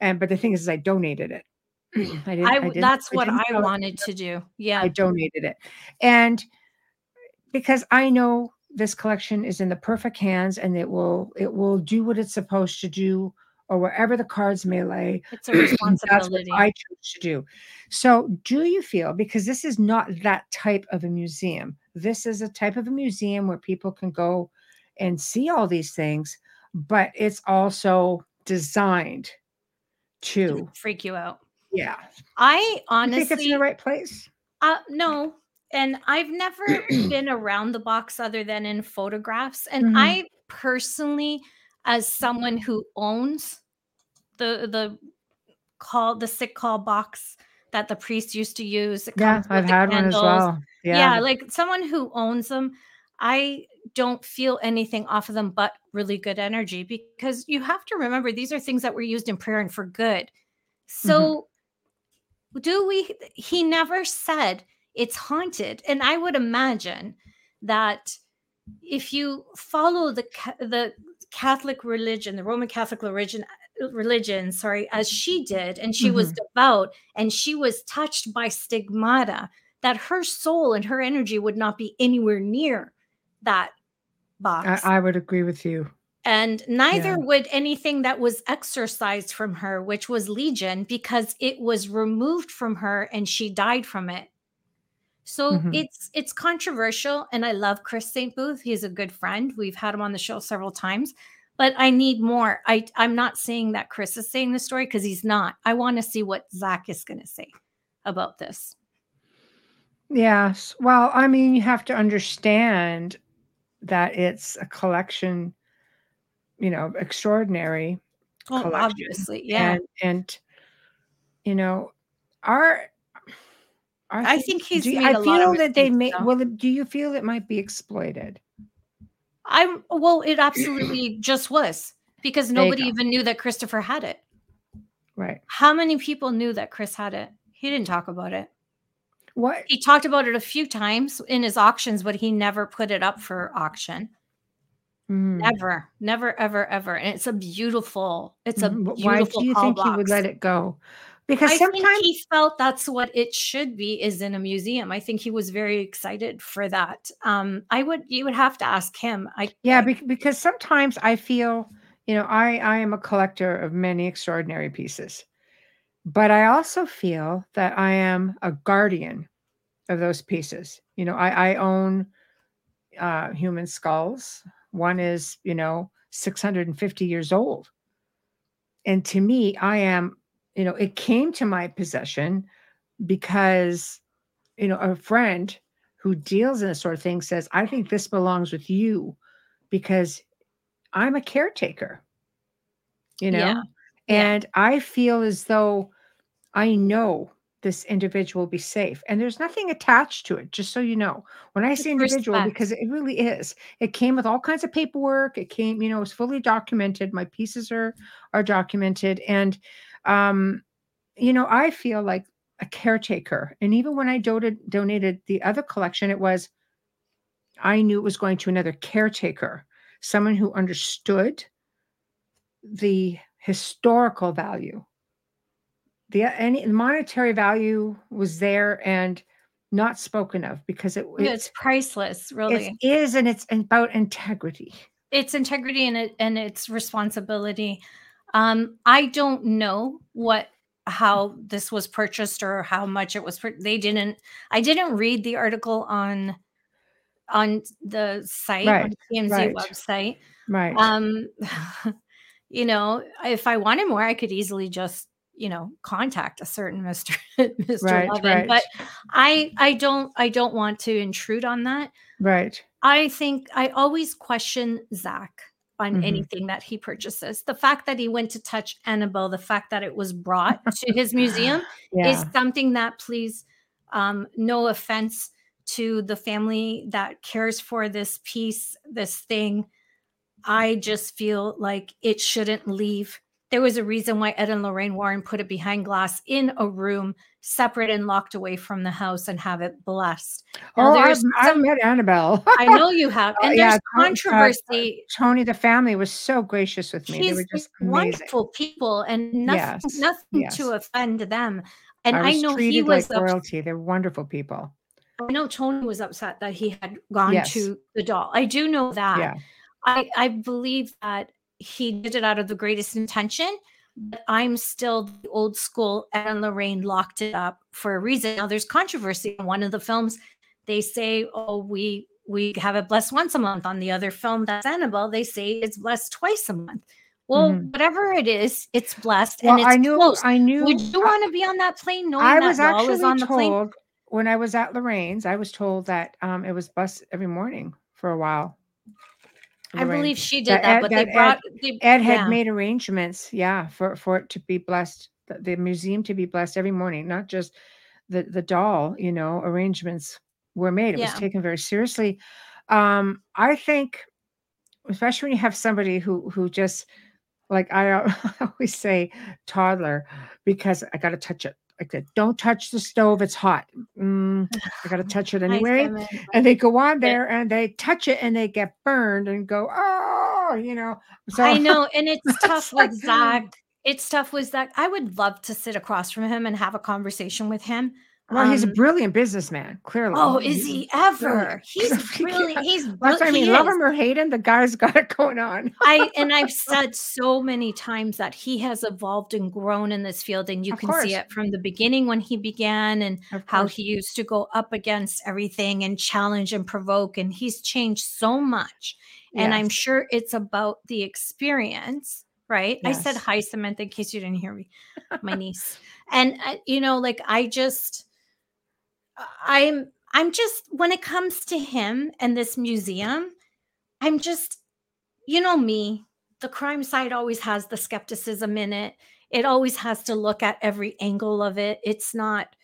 And but the thing is, is I donated it. (clears throat) I didn't. I, I didn't, that's I what I wanted to do. Yeah, I donated it, and because I know this collection is in the perfect hands and it will it will do what it's supposed to do or wherever the cards may lay. It's a (clears throat) responsibility. I choose to do. So, do you feel because this is not that type of a museum? This is a type of a museum where people can go and see all these things, but it's also designed to freak you out. Yeah. I honestly you think it's in the right place. Uh, no, and I've never (clears throat) been around the box other than in photographs. And mm-hmm. I personally, as someone who owns the the call the sick call box that the priest used to use. Yeah, I've had candles. one as well. Yeah. yeah, like someone who owns them, I don't feel anything off of them but really good energy because you have to remember these are things that were used in prayer and for good. So mm-hmm. do we he never said it's haunted. And I would imagine that if you follow the the Catholic religion, the Roman Catholic religion, religion, sorry, as she did, and she mm-hmm. was devout and she was touched by stigmata, that her soul and her energy would not be anywhere near that box. I, I would agree with you. And neither yeah. would anything that was exorcised from her, which was Legion, because it was removed from her and she died from it. So mm-hmm. it's it's controversial, and I love Chris St. Booth. He's a good friend. We've had him on the show several times, but I need more. I I'm not saying that Chris is saying the story because he's not. I want to see what Zak is going to say about this. Yes. Well, I mean, you have to understand that it's a collection, you know, extraordinary. Oh, collection. obviously, yeah. And, and you know, our I, I think he's. You, I feel that they may. Well, do you feel it might be exploited? I'm. Well, it absolutely just was because nobody even knew that Christopher had it. Right. How many people knew that Chris had it? He didn't talk about it. What? He talked about it a few times in his auctions, but he never put it up for auction. Mm. Never, never, ever, ever. And it's a beautiful. It's a beautiful. Why do you think box. he would let it go? Because I sometimes he felt that's what it should be is in a museum. I think he was very excited for that. Um, I would you would have to ask him. I yeah, because sometimes I feel you know I I am a collector of many extraordinary pieces, but I also feel that I am a guardian of those pieces. You know, I I own uh, human skulls. One is you know 650 years old. And to me, I am you know, it came to my possession because, you know, a friend who deals in this sort of thing says, I think this belongs with you because I'm a caretaker, you know? Yeah. And yeah. I feel as though I know this individual will be safe. And there's nothing attached to it, just so you know. When I say individual, respect. because it really is, it came with all kinds of paperwork. It came, you know, it's fully documented. My pieces are are documented. And um, you know, I feel like a caretaker. And even when I donated donated the other collection, it was I knew it was going to another caretaker, someone who understood the historical value. The any monetary value was there and not spoken of because it, Yeah, it's priceless, really. it is and it's about integrity. it's integrity and it and it's responsibility. Um, I don't know what how this was purchased or how much it was. pur- They didn't. I didn't read the article on on the site on Right, TMZ right. website. Right. Um, (laughs) you know, if I wanted more, I could easily just you know contact a certain (laughs) Mister Mister Right, Levin. right. But I I don't I don't want to intrude on that. right. I think I always question Zak on Mhm. anything that he purchases. The fact that he went to touch Annabelle, the fact that it was brought to his museum (laughs) Yeah. is something that, please, um, no offense to the family that cares for this piece, this thing. I just feel like it shouldn't leave. There was a reason why Ed and Lorraine Warren put it behind glass in a room, separate and locked away from the house, and have it blessed. Now, oh, I've, there's I've some- met Annabelle. I know you have, (laughs) Oh, and yeah, there's uh, controversy. Tony, the family was so gracious with me. They were just amazing. wonderful people, and nothing, Yes, nothing yes. to offend them. And I I, know he was. like ups- royalty. They're wonderful people. I know Tony was upset that he had gone Yes. to the doll. I do know that. Yeah. I I believe that he did it out of the greatest intention. But I'm still the old school. Ed and Lorraine locked it up for a reason. Now there's controversy on one of the films. They say, "Oh, we we have it blessed once a month." On the other film, that's Annabelle, they say it's blessed twice a month. Well, Mhm. whatever it is, it's blessed Well, and it's I knew. close. I knew. Would you want to be on that plane knowing I was actually is on the plane? told when I was at Lorraine's. I was told that um, it was bus every morning for a while. I Lorraine. believe she did that, Ed- but that they Ed- brought they, Ed had yeah. made arrangements, yeah, for for it to be blessed, the, the museum to be blessed every morning, not just the the doll. You know, arrangements were made. It was taken very seriously. Um, I think, especially when you have somebody who who just like I (laughs) always say, toddler, because I got to touch it. Like that, don't touch the stove; it's hot. Mm, I got to (laughs) touch it anyway and they go on there and they touch it and they get burned and go oh you know so I know, and (laughs) it's It's tough like, with Zak. It's tough with Zak. I would love to sit across from him and have a conversation with him. Well he's a Um, brilliant businessman clearly Oh, is he ever? brilliant. He's (laughs) brilliant. He's (laughs) that's what i mean love is. him or hate him the guy's got it going on I and I've (laughs) said so many times that he has evolved and grown in this field, and you Of can see it from the beginning when he began and how he used to go up against everything and challenge and provoke, and he's changed so much. And I'm sure it's about the experience, right? I said hi, Samantha, in case you didn't hear me, my niece. And uh, you know, like I just, I'm, I'm just when it comes to him and this museum, I'm just, you know, me. The crime side always has the skepticism in it. It always has to look at every angle of it. It's not,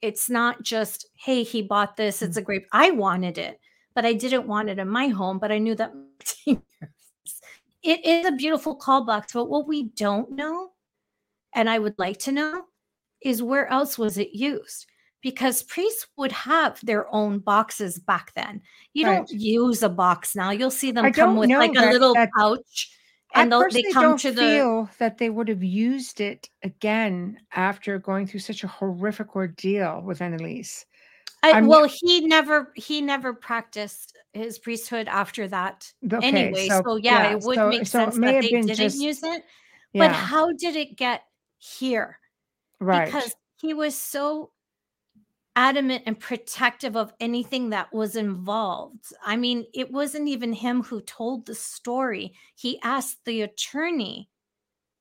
it's not just, hey, he bought this. It's a mm-hmm. great. I wanted it but I didn't want it in my home. But I knew that (laughs) it is a beautiful call box. But what we don't know, and I would like to know, is where else was it used? Because priests would have their own boxes back then. You Right. don't use a box now. You'll see them I come with like a little that- pouch, I and they'll- they come don't to the. feel that they would have used it again after going through such a horrific ordeal with Anneliese. I, well, he never he never practiced his priesthood after that Okay, anyway. So, yeah, it would so- make so sense that they didn't just- use it. yeah, But how did it get here? right. Because he was so adamant and protective of anything that was involved. I mean, it wasn't even him who told the story. He asked the attorney,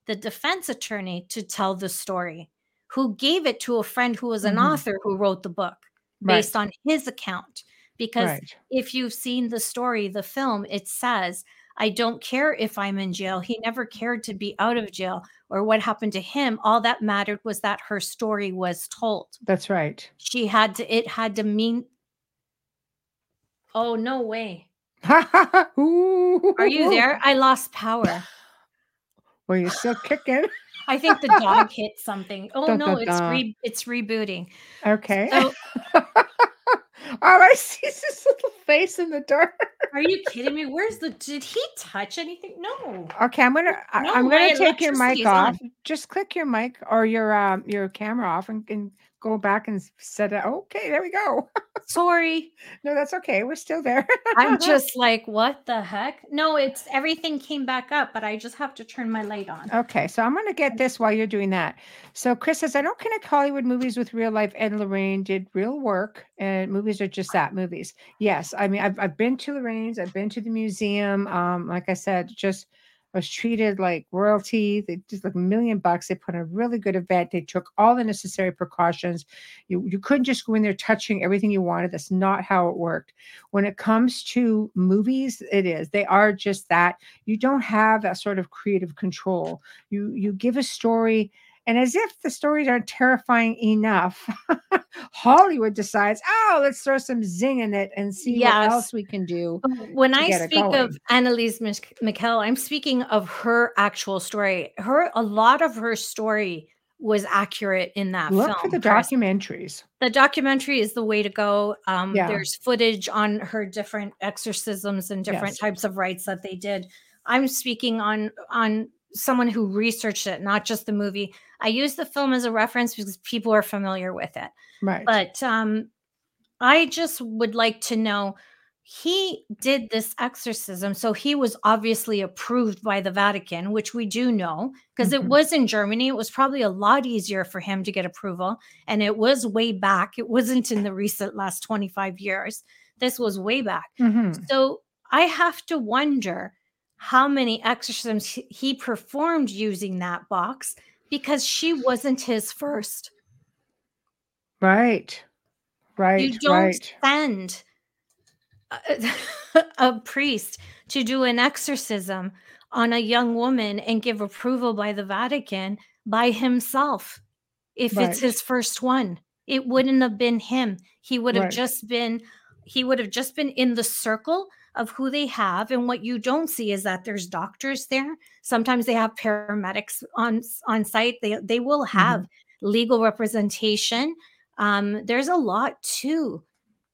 the defense attorney, to tell the story, who gave it to a friend who was an Mhm. author who wrote the book right, based on his account. Because right. if you've seen the story, the film, it says, I don't care if I'm in jail. He never cared to be out of jail or what happened to him. All that mattered was that her story was told. That's right. She had to, it had to mean, oh, no way. (laughs) Are you there? I lost power. (laughs) Well, you're still kicking. I think the dog hit something. (laughs) Oh Dun, no, dun, it's re- it's rebooting. Okay. So All I see is this little face in the dark. Are you (laughs) kidding me? Where's the? Did he touch anything? No. Okay, I'm gonna I- No, I'm gonna take your mic on. off. Just click your mic or your um your camera off and, and go back and set it. Okay, there we go. (laughs) Sorry. No, that's okay. We're still there. I'm (laughs) just like, what the heck? No, it's everything came back up, but I just have to turn my light on. Okay, so I'm going to get this while you're doing that. So Chris says, I don't connect Hollywood movies with real life. Ed and Lorraine did real work, and movies are just that movies. Yes, I mean I've I've been to Lorraine's, I've been to the museum. Um, like I said, just was treated like royalty. They just like a million bucks. They put on a really good event. They took all the necessary precautions. You you couldn't just go in there touching everything you wanted. That's not how it worked. When it comes to movies, it is. They are just that. You don't have that sort of creative control. You you give a story and as if the stories aren't terrifying enough, (laughs) Hollywood decides, oh, let's throw some zing in it and see Yes. what else we can do. When I speak of. Anneliese Michel, I'm speaking of her actual story. Her a lot of her story was accurate in that Look film. for the documentaries. the documentary is the way to go. Um, Yeah. There's footage on her different exorcisms and different Yes. types of rites that they did. I'm speaking on on someone who researched it, not just the movie. I use the film as a reference because people are familiar with it. Right. But um, I just would like to know he did this exorcism. So he was obviously approved by the Vatican, which we do know because Mhm. it was in Germany. It was probably a lot easier for him to get approval. And it was way back. It wasn't in the recent last 25 years. This was way back. Mhm. So I have to wonder how many exorcisms he- performed using that box because she wasn't his first. Right. Right. you don't right. send a, (laughs) a priest to do an exorcism on a young woman and give approval by the Vatican by himself if Right. it's his first one. It wouldn't have been him. He would have Right. just been he would have just been in the circle of who they have and what you don't see is that there's doctors there sometimes they have paramedics on on site they they will Mm-hmm. have legal representation um there's a lot to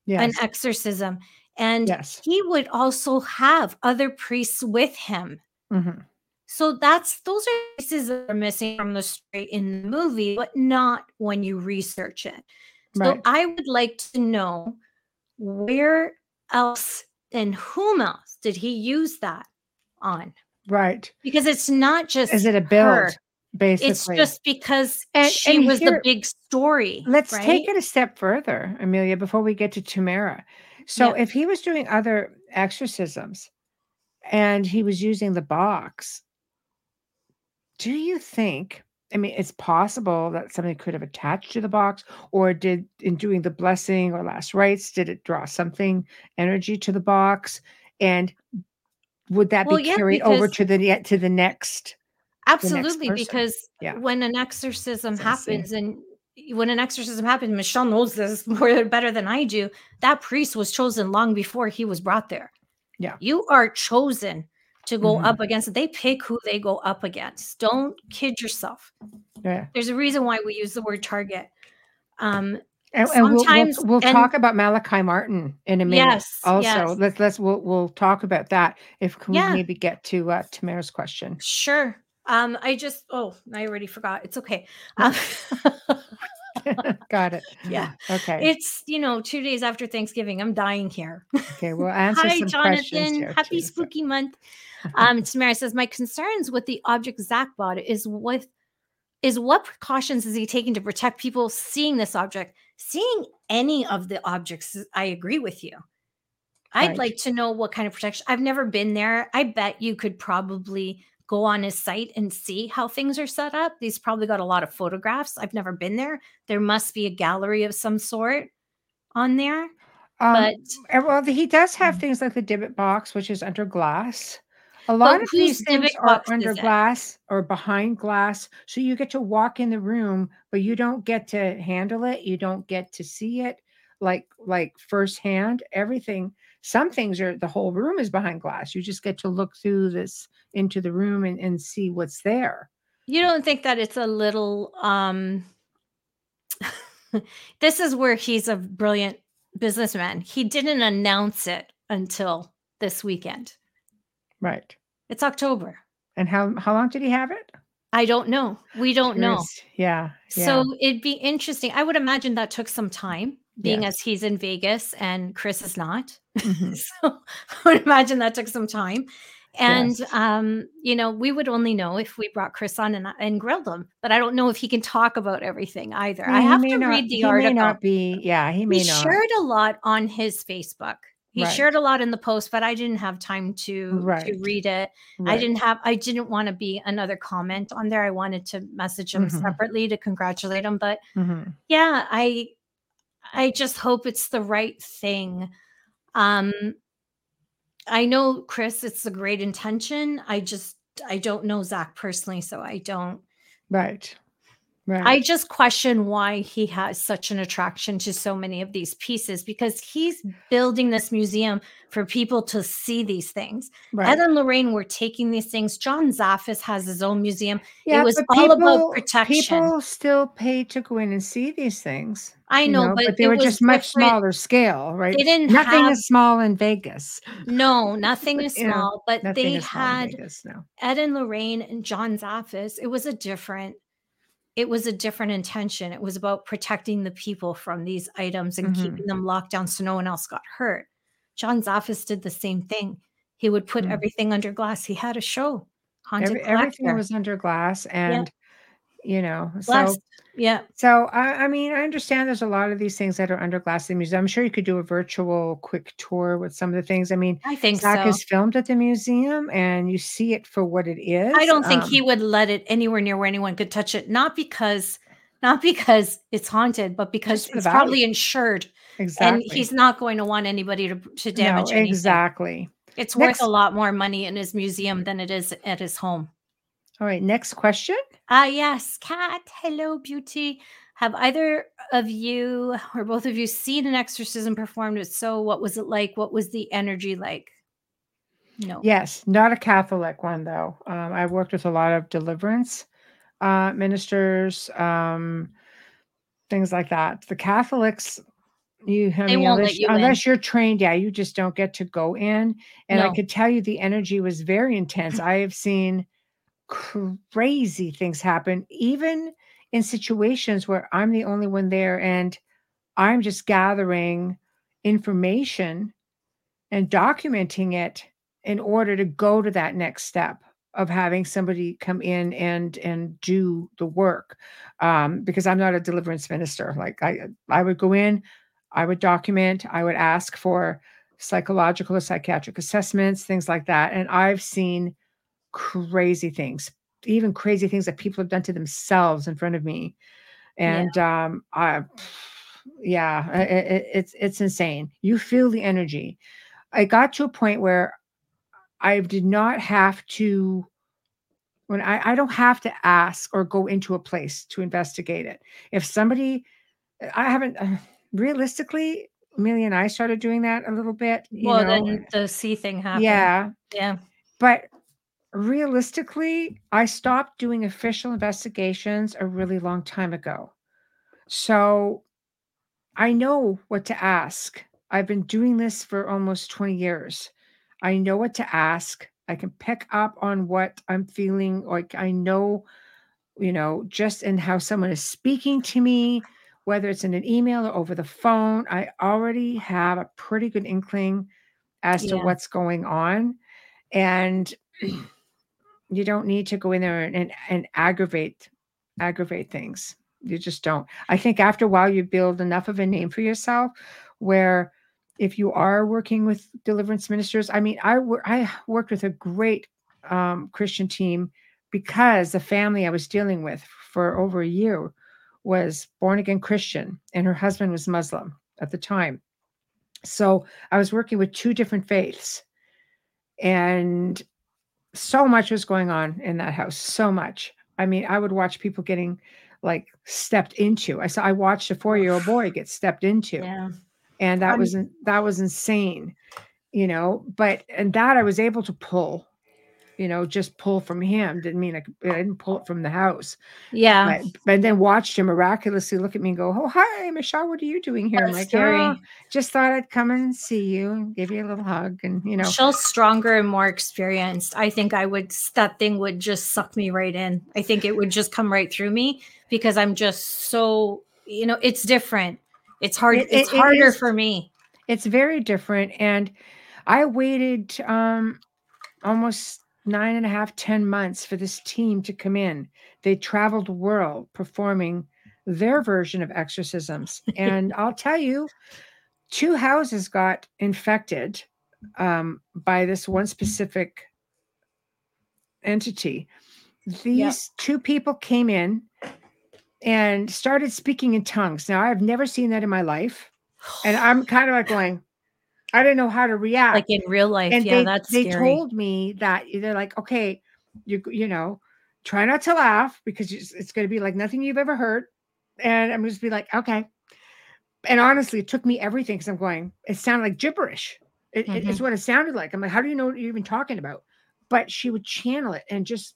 Yes. an exorcism and yes. he would also have other priests with him Mhm. so that's those are pieces that are missing from the story in the movie but not when you research it so Right. i would like to know where else and whom else did he use that on Right. because it's not just Is it a build? her. Basically. it's just because And- she and was here- the big story Let's right? take it a step further, Amelia, before we get to Tamara. So, Yeah. if he was doing other exorcisms and he was using the box, do you think? I mean, it's possible that something could have attached to the box, or did in doing the blessing or last rites, did it draw something energy to the box? And would that Well, be yeah, carried over to the to the next? Absolutely, person. because Yeah. when an exorcism happens, and when an exorcism happens, Michelle knows this (laughs) more better than I do. That priest was chosen long before he was brought there. Yeah. you are chosen to go Mhm. up against. They pick who they go up against. Don't kid yourself. Yeah. There's a reason why we use the word target. Um, And, and we'll, we'll, Sometimes- we'll and- talk about Malachi Martin in a minute. Yes, Also, yes. let's let's we'll we'll talk about that if can Yeah. we maybe get to uh, Tamara's question. sure. Um, I just oh, I already forgot. It's okay. (laughs) Um, (laughs) Got it. (laughs) Yeah. Okay. it's you know two days after Thanksgiving. I'm dying here. okay. We'll answer Hi, some questions Jonathan. here. Happy too, so- spooky month. Um, Tamara says, My concerns with the object Zach bought is with is what precautions is he taking to protect people seeing this object? Seeing any of the objects, I agree with you. I'd Right. like to know what kind of protection. I've never been there. I bet you could probably go on his site and see how things are set up. He's probably got a lot of photographs. I've never been there. There must be a gallery of some sort on there. Um, But uh, well, he does have Mm. things like the Dybbuk box, which is under glass. A lot of these things are under glass or behind glass, so you get to walk in the room, but you don't get to handle it. You don't get to see it like like firsthand. Everything, some things are the whole room is behind glass. You just get to look through this into the room and, and see what's there. You don't think that it's a little um (laughs) this is where he's a brilliant businessman. He didn't announce it until this weekend. Right. It's October. And how how long did he have it? I don't know. We don't know. Yeah. yeah. So it'd be interesting. I would imagine that took some time, being Yes. as he's in Vegas and Chris is not. Mhm. (laughs) so I would imagine that took some time. And Yes. um, you know, we would only know if we brought Chris on and, and grilled him. But I don't know if he can talk about everything either. I have to not- read the he article. May not be. Yeah. He may he not. shared a lot on his Facebook. He Right. shared a lot in the post, but I didn't have time to to read it. I didn't have I didn't want to be another comment on there. I wanted to message him Mhm. separately to congratulate him. But Mhm. yeah, I I just hope it's the right thing. Um I know Chris, it's a great intention. I just I don't know Zak personally, so I don't Right. Right. I just question why he has such an attraction to so many of these pieces because he's building this museum for people to see these things. right. Ed and Lorraine were taking these things. John Zaffis has his own museum. yeah, it was but all about protection. People still pay to go in and see these things. I you know, but, they it were just much different. smaller scale, right? They didn't Nothing have is small in Vegas. no, (laughs) nothing is know, small, but they is small in had Vegas. No. Ed and Lorraine and John Zaffis, it was a different, it was a different intention. It was about protecting the people from these items and Mhm. keeping them locked down so no one else got hurt. John Zaffis did the same thing. He would put Mm. everything under glass. He had a show, haunted Every, everything was under glass, and you know, so yeah, so I, I mean, I understand there's a lot of these things that are under glass in the museum. I'm sure you could do a virtual quick tour with some of the things. I mean, I think Zak so. is filmed at the museum, and you see it for what it is. I don't think Um, he would let it anywhere near where anyone could touch it. Not because, not because it's haunted, but because it's probably insured, exactly. and he's not going to want anybody to to damage no, anything. exactly. It's Next- worth a lot more money in his museum than it is at his home. All right, next question. Ah, yes, Kat. Hello, beauty. Have either of you (laughs) or both of you seen an exorcism performed? If so, what was it like? What was the energy like? No. Yes, not a Catholic one though. Um, I worked with a lot of deliverance uh, ministers, um, things like that. The Catholics, you, I They mean, won't let unless, you unless you're trained, yeah, you just don't get to go in. And I could tell you the energy was very intense. I have seen crazy things happen, even in situations where I'm the only one there and I'm just gathering information and documenting it in order to go to that next step of having somebody come in and and do the work um, because i'm not a deliverance minister. Like i i would go in i would document i would ask for psychological or psychiatric assessments things like that and i've seen crazy things even crazy things that people have done to themselves in front of me. And um i yeah i- i- i- it's it's insane. You feel the energy. I got to a point where i did not have to when I, I don't have to ask or go into a place to investigate it. If somebody i haven't uh, realistically amelia and i started doing that a little bit Well, know, then the C thing happened. yeah. Yeah. but realistically, I stopped doing official investigations a really long time ago. So I know what to ask. I've been doing this for almost 20 years. I know what to ask. I can pick up on what I'm feeling. Like I know, you know, just in how someone is speaking to me, whether it's in an email or over the phone. I already have a pretty good inkling as to what's going on. And (clears throat) you don't need to go in there and, and, and aggravate aggravate things. You just don't. I think after a while you build enough of a name for yourself where if you are working with deliverance ministers i mean i i worked with a great um, christian team because the family i was dealing with for over a year was born again christian and her husband was muslim at the time. So i was working with two different faiths. And so much was going on in that house so much. I mean i would watch people getting like stepped into. I saw i watched a four year old boy get stepped into Yeah. and that Um, was in- that was insane you know but and that i was able to pull you know, just pull from him. Didn't mean I, I didn't pull it from the house. Yeah. But, but then watched him miraculously look at me and go, "Oh, hi, Michelle. What are you doing here?" I'm like. "Oh, just thought I'd come and see you and give you a little hug." And you know, Michelle's stronger and more experienced. I think I would that thing would just suck me right in. I think it would just come right through me because I'm just so you know it's different. It's hard. It- it's it- it harder is. for me. it's very different. And I waited um, almost nine and a half, ten months for this team to come in. They traveled the world performing their version of exorcisms. (laughs) And I'll tell you, two houses got infected um, by this one specific entity. These two people came in and started speaking in tongues. Now, I've never seen that in my life. And I'm (sighs) kind of like going, I didn't know how to react. like in real life. and yeah, they, that's they scary. told me that they're like okay you you know try not to laugh because it's, it's going to be like nothing you've ever heard. And i'm just be like okay. And honestly it took me everything because i'm going it sounded like gibberish. It, it- it's mm-hmm. what it sounded like. I'm like how do you know what you're even talking about? But she would channel it and just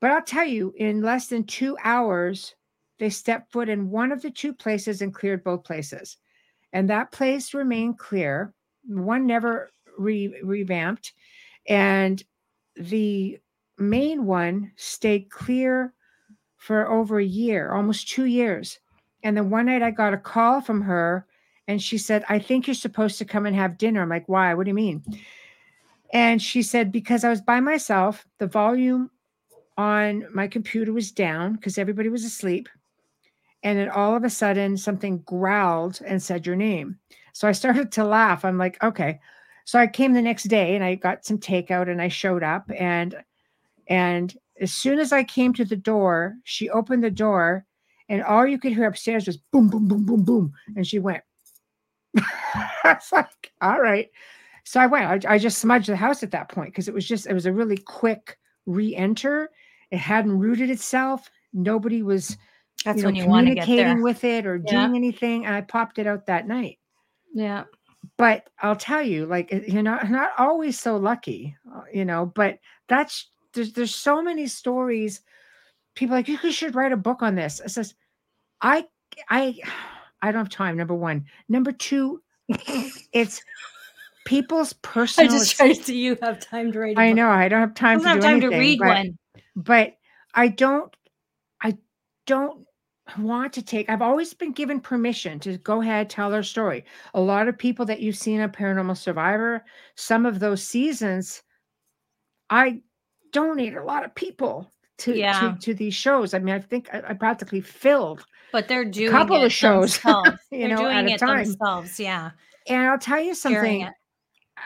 but i'll tell you in less than two hours they stepped foot in one of the two places and cleared both places and that place remained clear. One never re- revamped. And the main one stayed clear for over a year almost two years. And then one night i got a call from her and she said i think you're supposed to come and have dinner. I'm like why? What do you mean? And she said because i was by myself the volume on my computer was down because everybody was asleep and then all of a sudden something growled and said your name so I started to laugh. I'm like, okay. So I came the next day and I got some takeout and I showed up and and as soon as I came to the door, she opened the door and all you could hear upstairs was boom, boom, boom, boom, boom. And she went. (laughs) I was like, all right. So I went. I, I just smudged the house at that point because it was just, it was a really quick re-enter. It hadn't rooted itself. Nobody was That's you know, when you want to get communicating there. with it or Yeah. doing anything. And I popped it out that night yeah. but I'll tell you, like you're not not always so lucky, uh, you know. But that's there's there's so many stories. People like you should write a book on this. It says, I I (sighs) I don't have time. Number one. Number two, (laughs) it's people's I personal. just ex- try to see you have time to write. I know I don't have I time don't to have do time to read but- one. but I don't I don't want to take I've always been given permission to go ahead tell our story. A lot of people that you've seen on Paranormal Survivor, some of those seasons I donate a lot of people to Yeah. to, to these shows. I mean, I think I, I practically filled. But they're doing a couple of shows, (laughs) you they're know, doing at a it time. themselves. Yeah. And I'll tell you something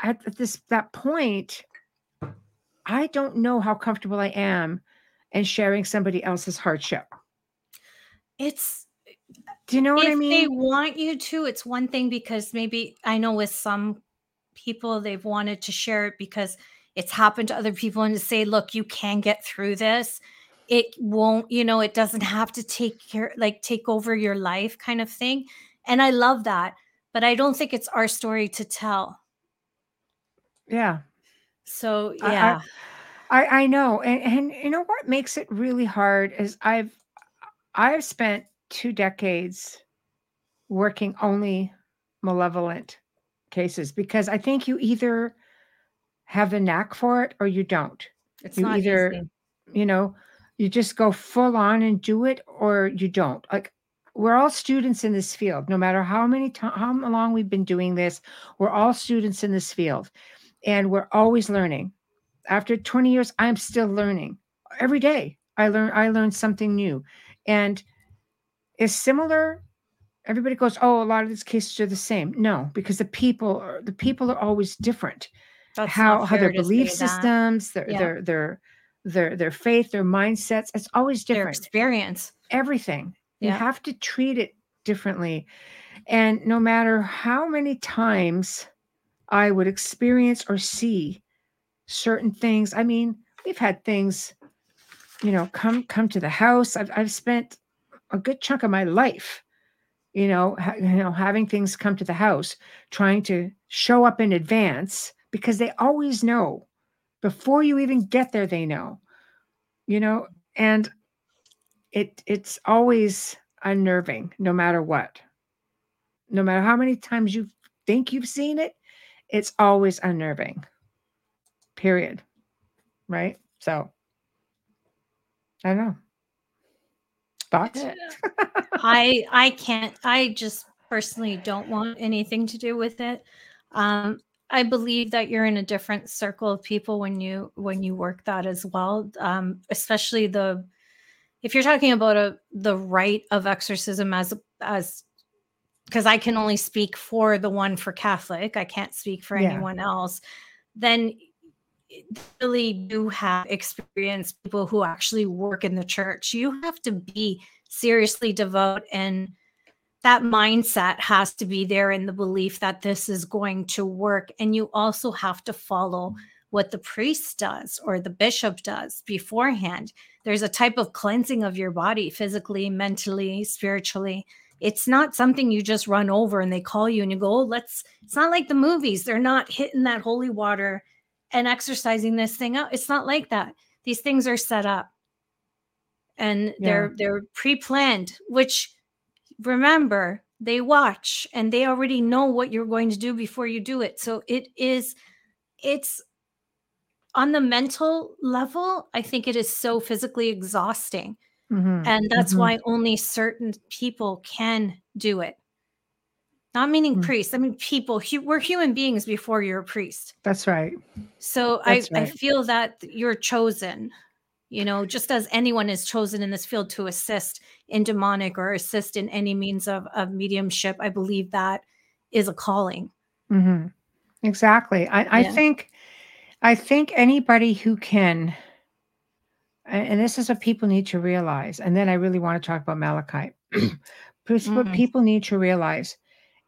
at this that point I don't know how comfortable I am in sharing somebody else's hardship. It's Do you know what if I mean? they want you to, it's one thing because maybe I know with some people they've wanted to share it because it's happened to other people and to say, look, you can get through this. It won't, you know, it doesn't have to take care, like take over your life kind of thing. And I love that. But I don't think it's our story to tell. yeah. So I- I- yeah. I, I know. And, and you know what makes it really hard is I've I've spent two decades working only malevolent cases because I think you either have the knack for it or you don't. it's you not either- easy. You know, you just go full on and do it or you don't. Like we're all students in this field, no matter how many times how long we've been doing this, we're all students in this field and we're always learning. After 20 years, I'm still learning. Every day I learn I learn something new. And it's similar. Everybody goes, Oh, a lot of these cases are the same. No, because the people are the people are always different That's how how their belief systems, their Yeah. their their their their faith, their mindsets, it's always their different. experience. Everything. You have to treat it differently. And no matter how many times I would experience or see certain things, I mean, we've had things, you know, come come to the house. I've I've spent a good chunk of my life, you know, ha- you know, having things come to the house, trying to show up in advance because they always know. Before you even get there they know you know and it it's always unnerving no matter what. No matter how many times you think you've seen it it's always unnerving period right? So i know thoughts i i can't i just personally don't want anything to do with it um I believe that you're in a different circle of people when you when you work that as well. Um, especially the if you're talking about a the rite of exorcism as as because I can only speak for the one for Catholic, I can't speak for yeah. anyone else. Then really do have experience people who actually work in the church. You have to be seriously devout and that mindset has to be there in the belief that this is going to work. And you also have to follow what the priest does or the bishop does beforehand. There's a type of cleansing of your body physically, mentally, spiritually. It's not something you just run over and they call you and you go, oh, let's, it's not like the movies. They're not hitting that holy water and exorcising this thing out. It's not like that. These things are set up and yeah. they're they're pre-planned, which remember they watch and they already know what you're going to do before you do it so it is it's on the mental level i think it is so physically exhausting mm-hmm. and that's mm-hmm. why only certain people can do it not meaning mm-hmm. priests i mean people we're human beings before you're a priest that's right so that's I, right. I feel that you're chosen you know just as anyone is chosen in this field to assist in demonic or assist in any means of, of mediumship i believe that is a calling mm-hmm. exactly I, yeah. I think i think anybody who can and this is what people need to realize and then i really want to talk about Malachi (clears throat) mm-hmm. what people need to realize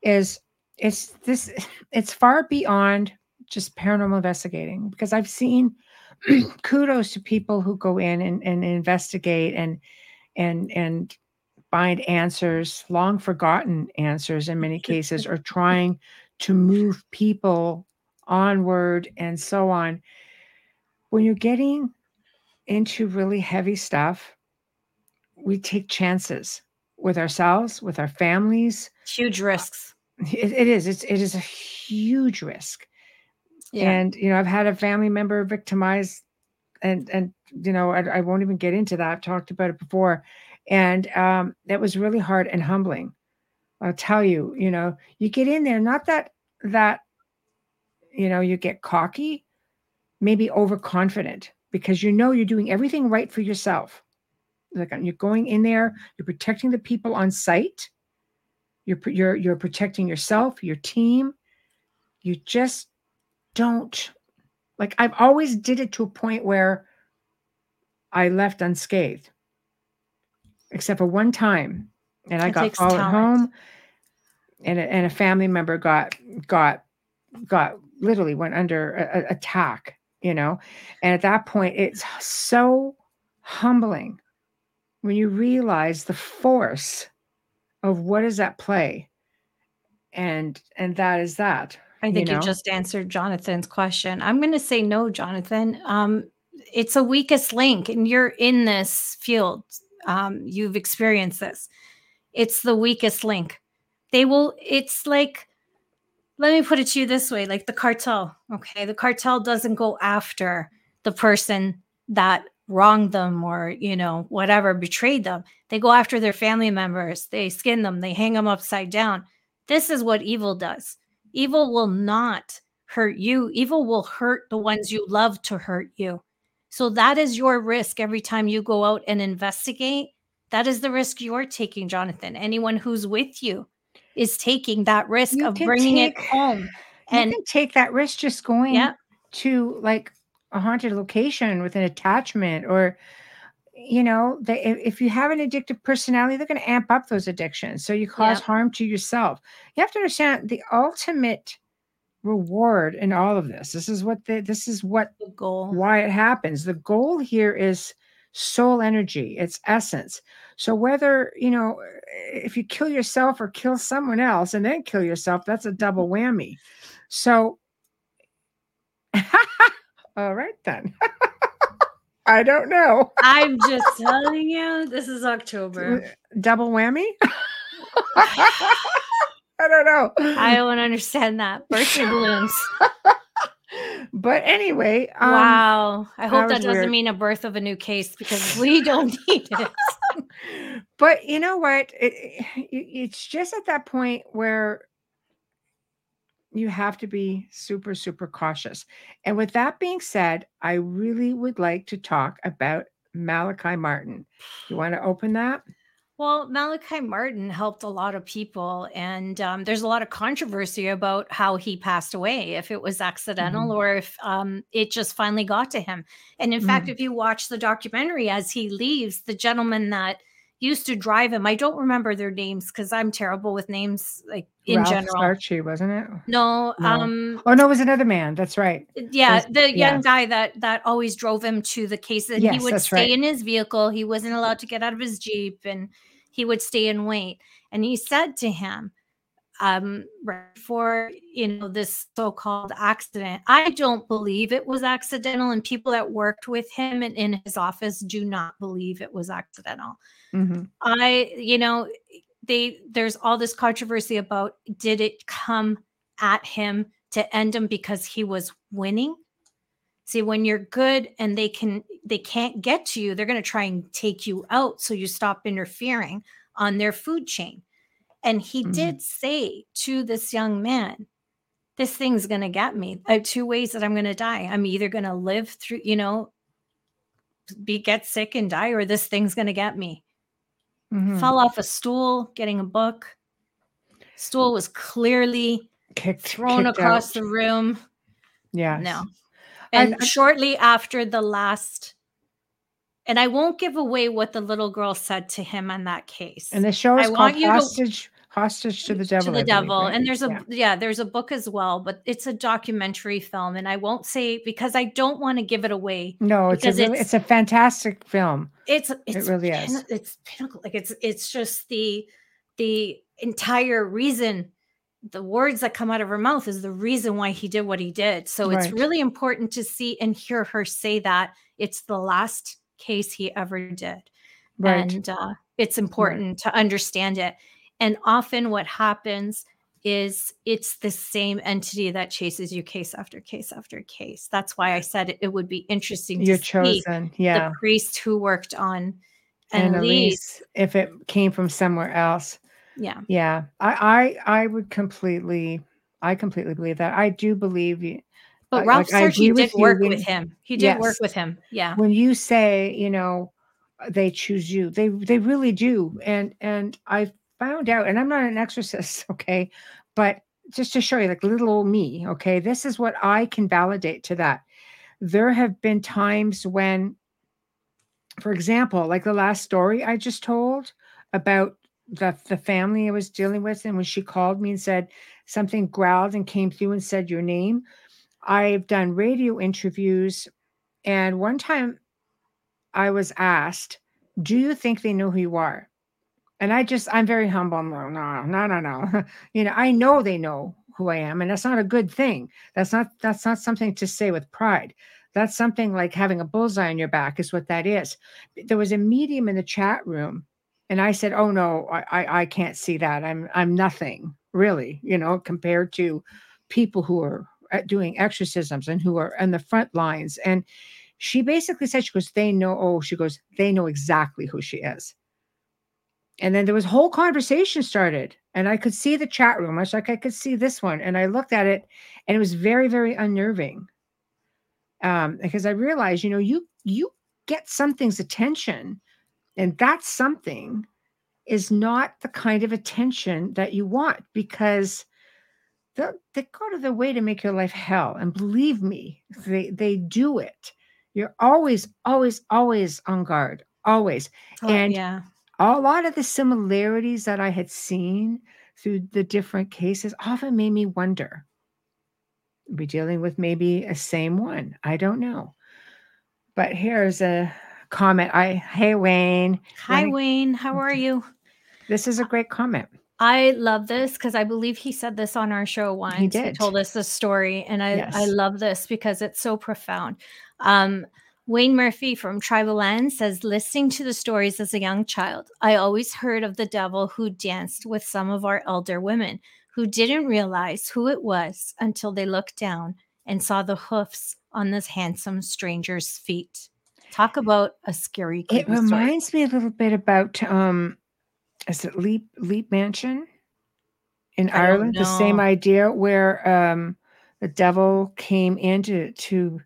is it's this (sighs) it's far beyond just paranormal investigating because i've seen (clears throat) kudos to people who go in and, and investigate and and and find answers, long forgotten answers in many cases, or trying to move people onward and so on. When you're getting into really heavy stuff, we take chances with ourselves, with our families. Huge risks. It, it is. It's it is a huge risk. Yeah. And you know, I've had a family member victimized, and and you know, I, I won't even get into that. I've talked about it before, and um, that was really hard and humbling. I'll tell you, you know, you get in there, not that that, you know, you get cocky, maybe overconfident because you know you're doing everything right for yourself. Like you're going in there, you're protecting the people on site, you're you're you're protecting yourself, your team. You just don't like I've always did it to a point where I left unscathed. Except for one time. And I it got followed talent. home and a, and a family member got got got literally went under a, a attack, you know. And at that point it's so humbling when you realize the force of what is at play and and that is that I think you, know? you, just answered Jonathan's question. I'm going to say no, Jonathan. Um, it's a weakest link, and you're in this field. Um, you've experienced this. It's the weakest link. They will. It's like, let me put it to you this way: like the cartel. Okay, the cartel doesn't go after the person that wronged them or you know whatever betrayed them. They go after their family members. They skin them. They hang them upside down. This is what evil does Evil will not hurt you. Evil will hurt the ones you love to hurt you. So that is your risk every time you go out and investigate. That is the risk you're taking, Jonathan. Anyone who's with you is taking that risk you of bringing take, it home. And take that risk just going yeah. to like a haunted location with an attachment or you know they, if you have an addictive personality they're going to amp up those addictions so you cause yep. harm to yourself. You have to understand the ultimate reward in all of this. This is what the this is what the goal. why it happens. The goal here is soul energy. It's essence. So whether you know if you kill yourself or kill someone else and then kill yourself that's a double (laughs) whammy. So (laughs) All right then. (laughs) I don't know. I'm just telling you, this is October. Double whammy? (laughs) I don't know. I don't understand that. Birthday balloons. (laughs) but anyway, um, wow. I hope that that, doesn't weird. mean a birth of a new case because we don't need it. but you know what? It, it, it's just at that point where you have to be super, super cautious. And with that being said, I really would like to talk about Malachi Martin. You want to open that? Well, Malachi Martin helped a lot of people, and um, there's a lot of controversy about how he passed away, if it was accidental Mhm. or if um, it just finally got to him. And in fact, Mhm. if you watch the documentary as he leaves, the gentleman that used to drive him, I don't remember their names because I'm terrible with names, like in Ralph general. Sarchie, wasn't it? No, No. um, Oh no, it was another man. That's right. yeah, There's- the yeah. young guy that that always drove him to the case, and Yes, he would stay right. in his vehicle. He wasn't allowed to get out of his jeep, and he would stay and wait. And he said to him, um, right before you know this so-called accident, I don't believe it was accidental, and people that worked with him and in his office do not believe it was accidental. Mhm. I, you know, they there's all this controversy about did it come at him to end him because he was winning? See, when you're good and they can they can't get to you, they're going to try and take you out so you stop interfering on their food chain. And he Mhm. did say to this young man, this thing's going to get me. I have two ways that I'm going to die. I'm either going to live through, you know, be get sick and die or this thing's going to get me Mhm. fell off a stool getting a book. Stool was clearly Kicked, thrown kicked across out. the room. Yeah. No. And I- shortly after the last, and I won't give away what the little girl said to him on that case. And the show I is called want you to- Hostage, Hostage to the Devil. to the devil right? and there's a Yeah. yeah. there's a book as well but it's a documentary film and i won't say because i don't want to give it away No, it's a really, it's- it's a fantastic film. it's it's really pin- is. it's pinnacle like it's it's just the the entire reason the words that come out of her mouth is the reason why he did what he did so it's really important to see and hear her say that it's the last case he ever did Right. and uh, it's important to understand it and often what happens is it's the same entity that chases you case after case after case that's why i said it, it would be interesting You're see chosen. Yeah. the priest who worked on Anneliese if it came from somewhere else. Yeah. Yeah. I I I would completely I completely believe that. I do believe you But Ralph like, did with work when- with him. He did work with him. Yeah. when you say, you know, they choose you. They they really do. And and I found out, and I'm not an exorcist, (laughs) okay, but just to show you, like little old me, okay, this is what I can validate to that. There have been times when, for example, like the last story I just told about the the family I was dealing with, and when she called me and said something growled and came through and said your name. I've done radio interviews, and one time I was asked, "Do you think they know who you are?" And I just, I'm very humble. Like, no, no, no, no. (laughs) you know, I know they know who I am, and that's not a good thing. That's not that's not something to say with pride. That's something like having a bullseye on your back is what that is. There was a medium in the chat room, and I said, "Oh no, I I, I can't see that. I'm I'm nothing really, you know, compared to people who are uh, doing exorcisms and who are on the front lines." And she basically said, "She goes, they know. Oh, she goes, they know exactly who she is." And then there was whole conversation started, and I could see the chat room. I was like, I could see this one, and I looked at it, and it was very, very unnerving. Um, because I realized, you know, you you get something's attention, and that something is not the kind of attention that you want because they they go to their way to make your life hell. And believe me, they they do it. You're always, always, always on guard, always Oh, And- yeah. A lot of the similarities that I had seen through the different cases often made me wonder. We dealing with maybe a same one? I don't know. But here's a comment. I hey Wayne, Hi, me- Wayne. How are you? this is a great comment. I love this because I believe he said this on our show once. He did. He told us the story, and I yes. I love this because it's so profound. Um, Wayne Murphy from Tribal Land says, listening to the stories as a young child, I always heard of the devil who danced with some of our elder women who didn't realize who it was until they looked down and saw the hoofs on this handsome stranger's feet. Talk about a scary. It reminds story. me a little bit about um, is it Leap Leap Mansion in I Ireland? The same idea where um, the devil came into to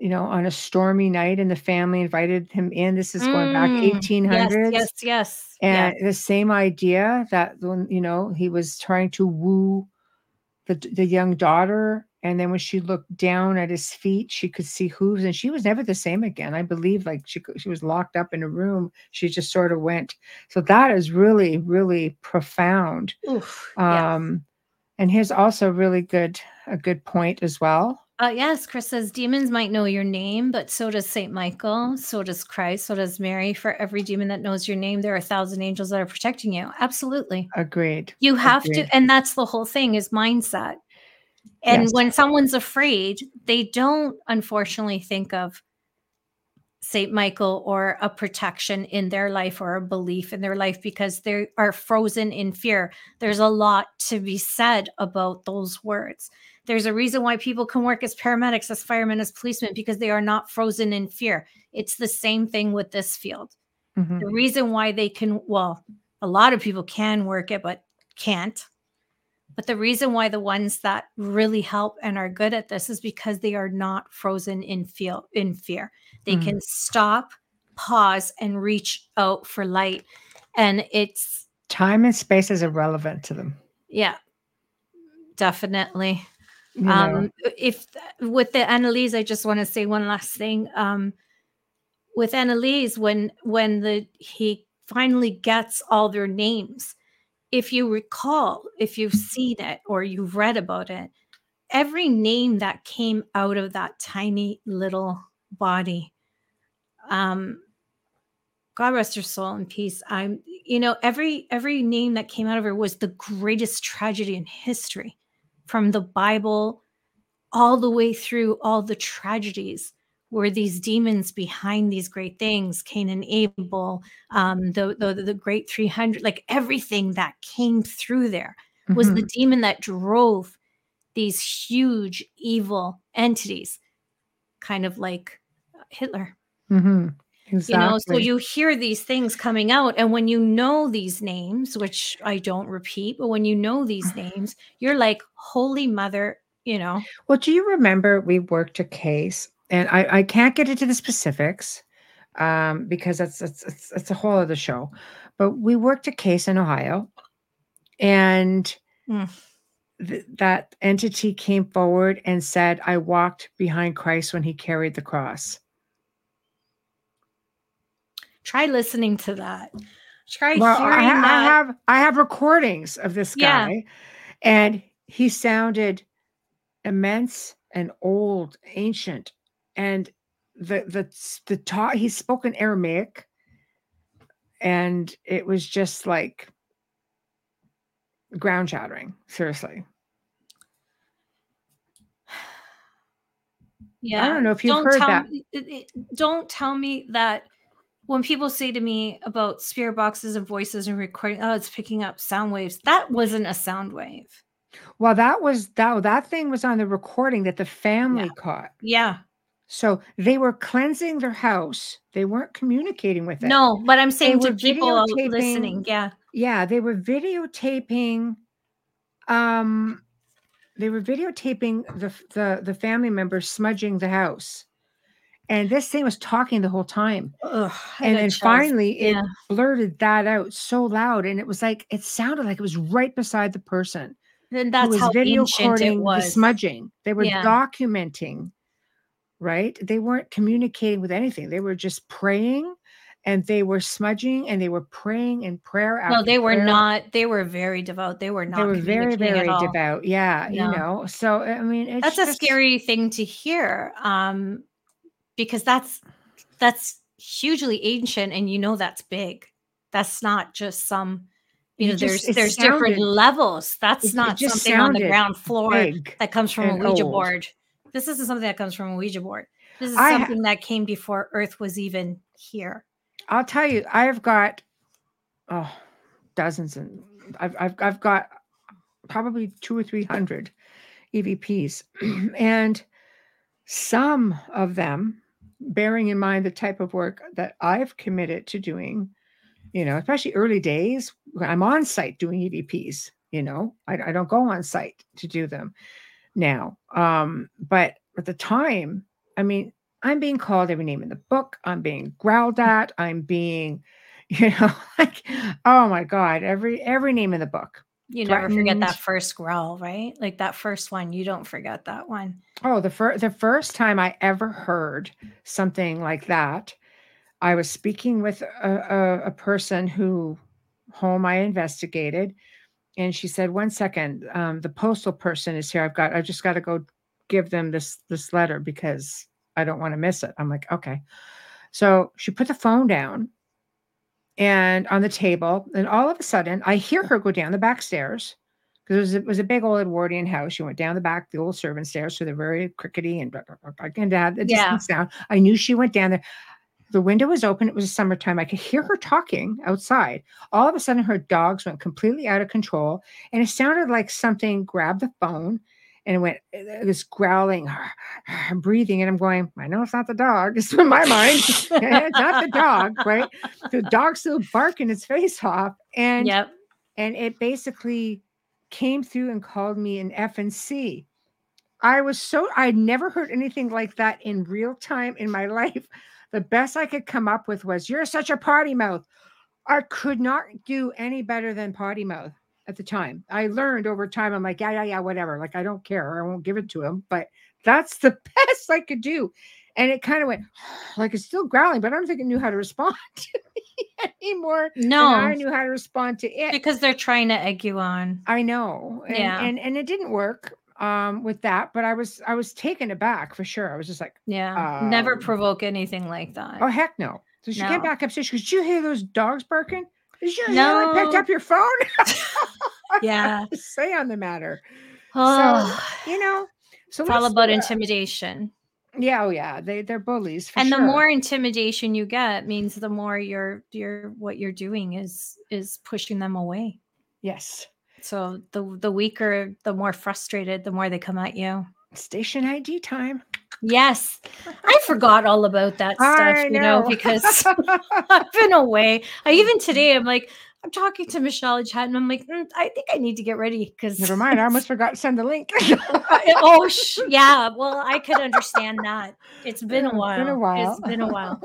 you know, on a stormy night, and the family invited him in. This is going mm, back 1800s. Yes, yes, yes. And yes. the same idea that when you know he was trying to woo the the young daughter, and then when she looked down at his feet, she could see hooves, and she was never the same again. I believe, like she she was locked up in a room. She just sort of went. So that is really, really profound. Oof, um, yes. and here's also really good a good point as well uh, yes, Chris says demons might know your name, but so does Saint Michael, so does Christ, so does Mary. For every demon that knows your name, there are a thousand angels that are protecting you. Absolutely. Agreed. You have Agreed. to, and that's the whole thing is mindset. And yes. when someone's afraid, they don't unfortunately think of Saint Michael or a protection in their life or a belief in their life because they are frozen in fear. There's a lot to be said about those words. There's a reason why people can work as paramedics, as firemen, as policemen, because they are not frozen in fear. It's the same thing with this field. Mm-hmm. The reason why they can, well, a lot of people can work it, but can't. But the reason why the ones that really help and are good at this is because they are not frozen in feel in fear. They mm-hmm. can stop, pause, and reach out for light. And it's time and space is irrelevant to them. Yeah, definitely. Yeah. Um, if with the Anneliese, I just want to say one last thing. Um, with Anneliese, when when the he finally gets all their names, if you recall, if you've seen it or you've read about it, every name that came out of that tiny little body, um, God rest her soul in peace. I'm, you know, every every name that came out of her was the greatest tragedy in history from the Bible all the way through all the tragedies were these demons behind these great things cain and abel um, the, the, the great 300 like everything that came through there was mm-hmm. the demon that drove these huge evil entities kind of like hitler mm-hmm. Exactly. You know, so you hear these things coming out, and when you know these names, which I don't repeat, but when you know these names, you're like, "Holy Mother!" You know. Well, do you remember we worked a case, and I, I can't get into the specifics um, because that's that's it's, it's a whole other show, but we worked a case in Ohio, and. Mm. Th- that entity came forward and said, I walked behind Christ when he carried the cross. Try listening to that. Try well, hearing I, that. I have I have recordings of this guy, yeah. and he sounded immense and old, ancient, and the the the talk he spoke in Aramaic, and it was just like ground shattering. Seriously. (sighs) Yeah. I don't know if you've don't heard that. Me, don't tell me that when people say to me about spirit boxes and voices and recording, oh, it's picking up sound waves. That wasn't a sound wave. Well, that was that that thing was on the recording that the family yeah. caught. Yeah. So they were cleansing their house. They weren't communicating with it. No, but I'm saying to people listening, yeah. Yeah, they were videotaping um they were videotaping the the the family members smudging the house and this thing was talking the whole time. Ugh, and then finally yeah. it blurted that out so loud, and it was like it sounded like it was right beside the person. And that's how video recording it was. the smudging. They were yeah. documenting, right? They weren't communicating with anything. They were just praying and they were smudging and they were praying in prayer. No, they were not. They were very devout. They were not. They were very, very devout. Yeah, no. you know. So I mean, that's a scary thing to hear. Um, because that's that's hugely ancient and you know that's big that's not just some you know, just- there's it there's different levels. That's it- it not just something on the ground floor that comes from a Ouija old. board. This isn't something that comes from a Ouija board. This is I something that came before Earth was even here. I'll tell you, I've got oh dozens and I've I've I've got probably two or three hundred EVPs. (clears throat) and some of them, bearing in mind the type of work that I've committed to doing, you know, especially early days, I'm on site doing EVPs, you know, I, I don't go on site to do them now. Um, but at the time, I mean, I'm being called every name in the book. I'm being growled (laughs) at. I'm being, (laughs) you know, like, oh my God, every every name in the book. You never forget that first growl, right? Like that first one. You don't forget that one. Oh, the first the first time I ever heard something like that, I was speaking with a, a, a person who home I investigated, and she said, "One second, um, the postal person is here. I've got. I just got to go give them this this letter because I don't want to miss it." I'm like, "Okay." So she put the phone down and on the table, and all of a sudden, I hear her go down the back stairs because it was, it was a big old Edwardian house. She went down the back, the old servant stairs, so they're very crickety and blah, and had the Yeah. distance down. I knew she went down there. The window was open. It was summertime. I could hear her talking outside. All of a sudden, her dogs went completely out of control, and it sounded like something grabbed the phone and it went. Eh, eh, it was growling, (sighs) breathing, and I'm going. I know it's not the dog. (laughs) It's in my mind. (laughs) it's not the dog, right? The dog's still barking its face off, and yep. and it basically came through and called me an F and C. I was so I'd never heard anything like that in real time in my (laughs) life. The best I could come up with was "You're such a potty mouth." I could not do any better than potty mouth at the time. I learned over time. I'm like, yeah, yeah, yeah, whatever. Like I don't care. I won't give it to him. But that's the (laughs) best I could do. And it kind of went (sighs) like it's still growling, but I don't think it knew how to respond (laughs) to me anymore. than I knew how to respond to it. because they're trying to egg you on. I know. And, Yeah. and and it didn't work um with that, but I was I was taken aback for sure. I was just like, Yeah. Never Um, provoke anything like that. oh heck no. So she came back upstairs. She goes, Did you hear those dogs barking? You hear I picked up your phone? (laughs) Yeah. (laughs) say on the matter. Oh, (sighs) You know, so it's all about uh, intimidation. Yeah, oh yeah. They they're bullies for and sure. the more intimidation you get means the more you're you're what you're doing is is pushing them away. yes. So the the weaker, the more frustrated, the more they come at you. Station ID time. Yes. I forgot all about that (laughs) stuff, I you know, know. because (laughs) (laughs) I've been away. I even today I'm like, I'm talking to Michelle and chat, and I'm like, "Mm, I think I need to get ready because Never mind. I almost forgot to send the link. oh sh- yeah. Well, I could understand that. It's been a while. It's Been a while. It's been a while.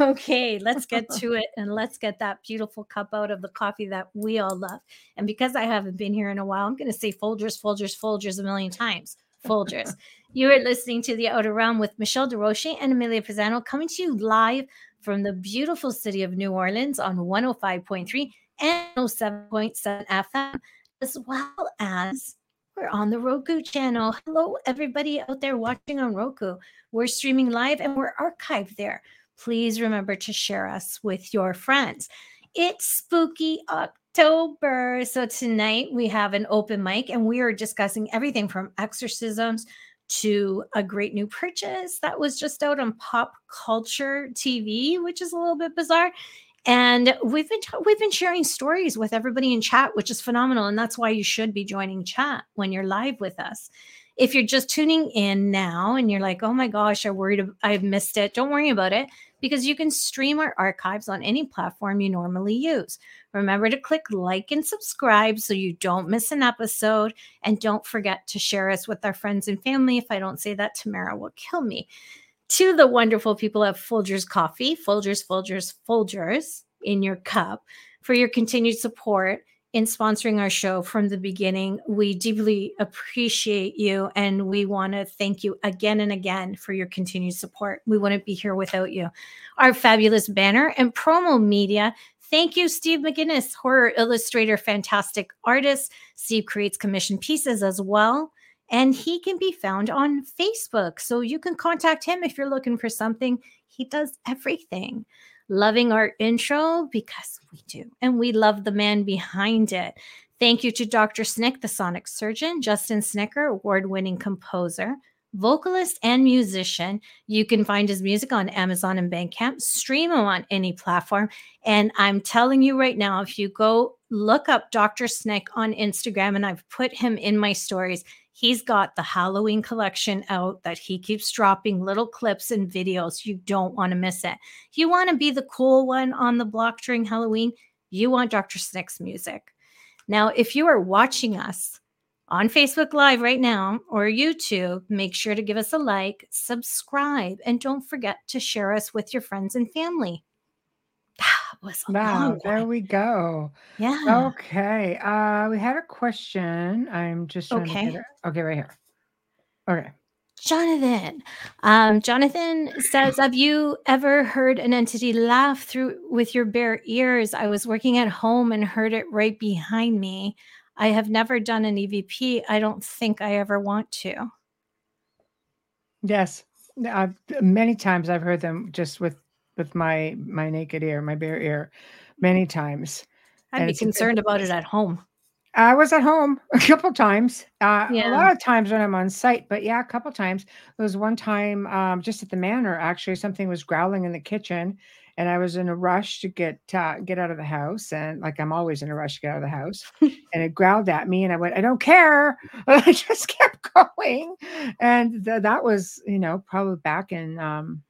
Okay, let's get to it and let's get that beautiful cup out of the coffee that we all love. And because I haven't been here in a while, I'm going to say Folgers, Folgers, Folgers a million times. Folgers. you are listening to The Outer Realm with Michelle DeRoche and Amelia Pisano coming to you live from the beautiful city of New Orleans on 105.3 and 107.7 FM, as well as we're on the Roku channel. Hello, everybody out there watching on Roku. We're streaming live and we're archived there. Please remember to share us with your friends. It's spooky October. So tonight we have an open mic and we are discussing everything from exorcisms to a great new purchase that was just out on Pop Culture TV, which is a little bit bizarre. And we've been ta- we've been sharing stories with everybody in chat, which is phenomenal, and that's why you should be joining chat when you're live with us. If you're just tuning in now and you're like, "Oh my gosh, I worried I've missed it," don't worry about it because you can stream our archives on any platform you normally use. Remember to click like and subscribe so you don't miss an episode, and don't forget to share us with our friends and family. If I don't say that, Tamara will kill me to the wonderful people at Folgers Coffee, Folgers, Folgers, Folgers in your cup for your continued support in sponsoring our show from the beginning. We deeply appreciate you and we want to thank you again and again for your continued support. We wouldn't be here without you. Our fabulous banner and promo media. Thank you, Steve McGinnis, horror illustrator, fantastic artist. Steve creates commission pieces as well and he can be found on Facebook. So you can contact him if you're looking for something. He does everything. Loving our intro because we do, and we love the man behind it. Thank you to Dr. Snick, the sonic surgeon, Justin Snicker, award winning composer, vocalist, and musician. You can find his music on Amazon and Bandcamp, stream him on any platform. And I'm telling you right now, if you go look up Dr. Snick on Instagram, and I've put him in my stories, he's got the Halloween collection out that he keeps dropping little clips and videos. You don't want to miss it. You want to be the cool one on the block during Halloween, you want Dr. Snick's music. Now, if you are watching us, on Facebook Live right now or YouTube, make sure to give us a like, subscribe, and don't forget to share us with your friends and family. Was a Wow, there we go. Yeah. Okay. Uh we had a question. I'm just trying to Okay. get it. Okay, right here. Okay. Jonathan. Um, Jonathan says, Have you ever heard an entity laugh through with your bare ears? I was working at home and heard it right behind me. I have never done an EVP. I don't think I ever want to. Yes. Uh, many times I've heard them just with with my my naked ear, my bare ear, many times. I'd And be concerned about it at home. I was at home (laughs) a couple times. Uh, A lot of times when I'm on site, but yeah, a couple times. There was one time um, just at the manor. Actually, something was growling in the kitchen, and I was in a rush to get uh, get out of the house. And like I'm always in a rush to get out of the house, (laughs) and it growled at me, and I went, "I don't care." (laughs) I just kept going, and th- that was you know probably back in um,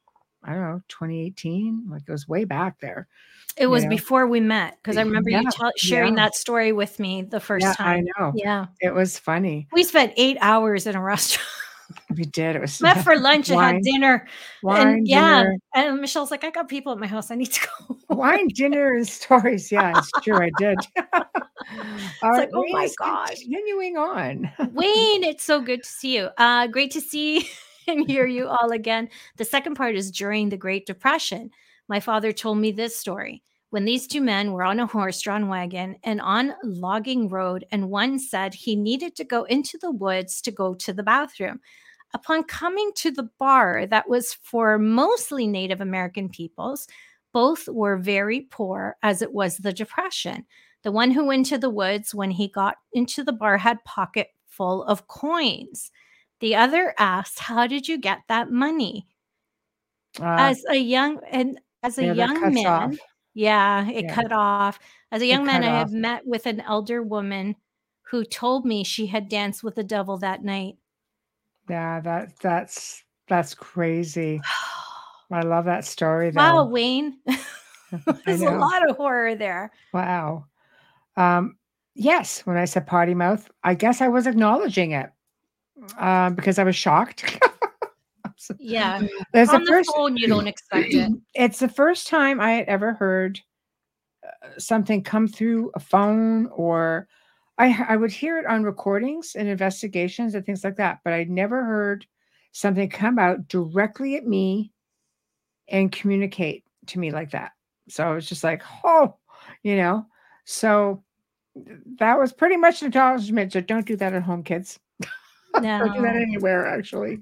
I don't know 2018. Like it was way back there. It was know? before we met because I remember you Yeah, tell sharing yeah. that story with me the first yeah, time. I know. Yeah. It was funny. We spent eight hours in a (laughs) restaurant. We did. It was Met for (laughs) lunch and had dinner. wine, and yeah. dinner, And Michelle's like, I got people at my house. I need to go. (laughs) wine, dinner, and stories. Yeah, it's true. I did. All like, oh my gosh. Continuing on. Wayne, it's so good to see you. Uh, great to see (laughs) and hear you all again. The second part is during the Great Depression. My father told me this story. When these two men were on a horse-drawn wagon and on logging road, and one said he needed to go into the woods to go to the bathroom. Upon coming to the bar that was for mostly Native American peoples, both were very poor as it was the Depression. The one who went to the woods when he got into the bar had pocket full of coins. The other asked, "How did you get that money?" Uh, As a young and as a yeah, young man, off. yeah, it Yeah. cut off. As a young man, I have met with an elder woman who told me she had danced with the devil that night. Yeah, that that's that's crazy. (sighs) I love that story though. wow, Wayne, (laughs) (laughs) there's a lot of horror there. Wow. Um, yes, when I said potty mouth, I guess I was acknowledging it um, because I was shocked. (laughs) Yeah, There's on the first. phone, you don't expect it. (clears throat) It's the first time I had ever heard uh, something come through a phone, or I would hear it on recordings and investigations and things like that, but I'd never heard something come out directly at me and communicate to me like that. So I was just like, oh, you know. So that was pretty much an acknowledgement. So don't do that at home, kids. Don't do that No. anywhere, actually.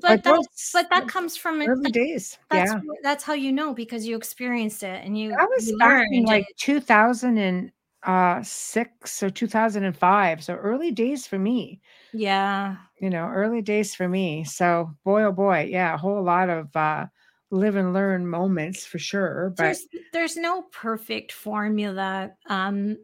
But that, but that comes from early a days. That's yeah. that's how you know because you experienced it and you That was back in like and- 2006 or 2005. So early days for me, yeah you know, early days for me. So boy, oh boy, yeah, a whole lot of uh, live and learn moments for sure. But there's there's no perfect formula um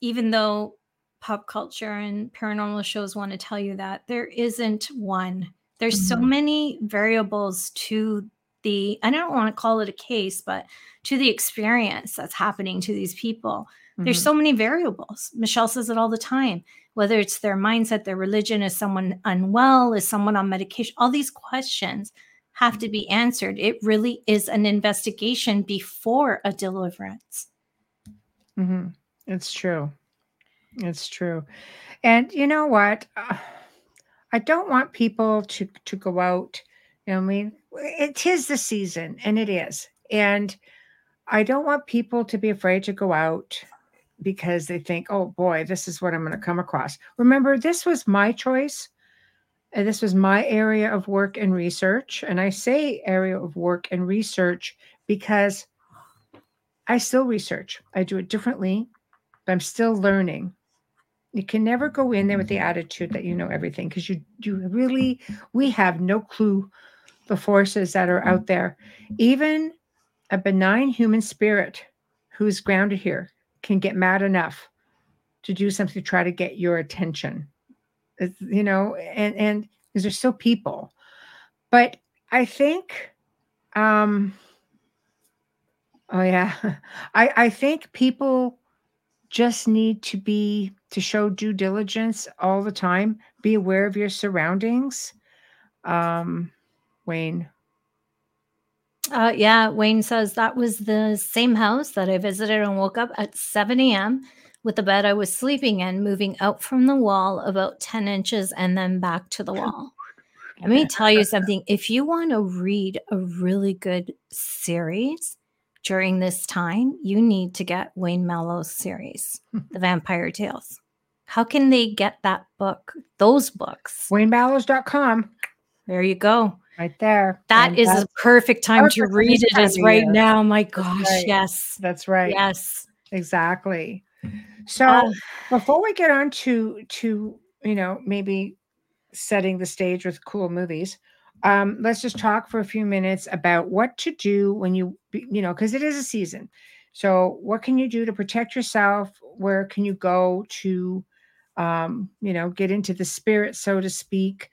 even though pop culture and paranormal shows want to tell you that there isn't one. There's so Mhm. many variables to the i don't want to call it a case but to the experience that's happening to these people. There's mhm, so many variables. Michelle says it all the time whether it's their mindset their religion is someone unwell is someone on medication all these questions have to be answered. It really is an investigation before a deliverance. Mhm. it's true. It's true. And you know what? Uh, I don't want people to to go out. You know, I mean, it is the season, and it is, and I don't want people to be afraid to go out because they think, "Oh boy, this is what I'm going to come across." Remember, this was my choice. and this was my area of work and research. And I say area of work and research because I still research. I do it differently, but I'm still learning. You can never go in there with the attitude that you know everything because you you really we have no clue the forces that are out there. Even a benign human spirit who's grounded here can get mad enough to do something to try to get your attention. It's, you know, and and because they're still people. But I think um oh yeah. (laughs) I I think people just need to be to show due diligence all the time. Be aware of your surroundings. Um, Wayne. Uh, yeah, Wayne says that was the same house that I visited and woke up at 7 a.m. with the bed I was sleeping in moving out from the wall about 10 inches and then back to the wall. Let me tell you something. If you want to read a really good series, during this time, you need to get Wayne Mallow's series, The Vampire Tales. How can they get that book, those books? WayneMallows.com. There you go. Right there. That And is that's a perfect time to read it as right year. now. My gosh, right. yes. That's right. Yes. Exactly. So Uh, before we get on to to you know maybe setting the stage with cool movies um let's just talk for a few minutes about what to do when you you know because it is a season. So what can you do to protect yourself? Where can you go to um you know get into the spirit so to speak?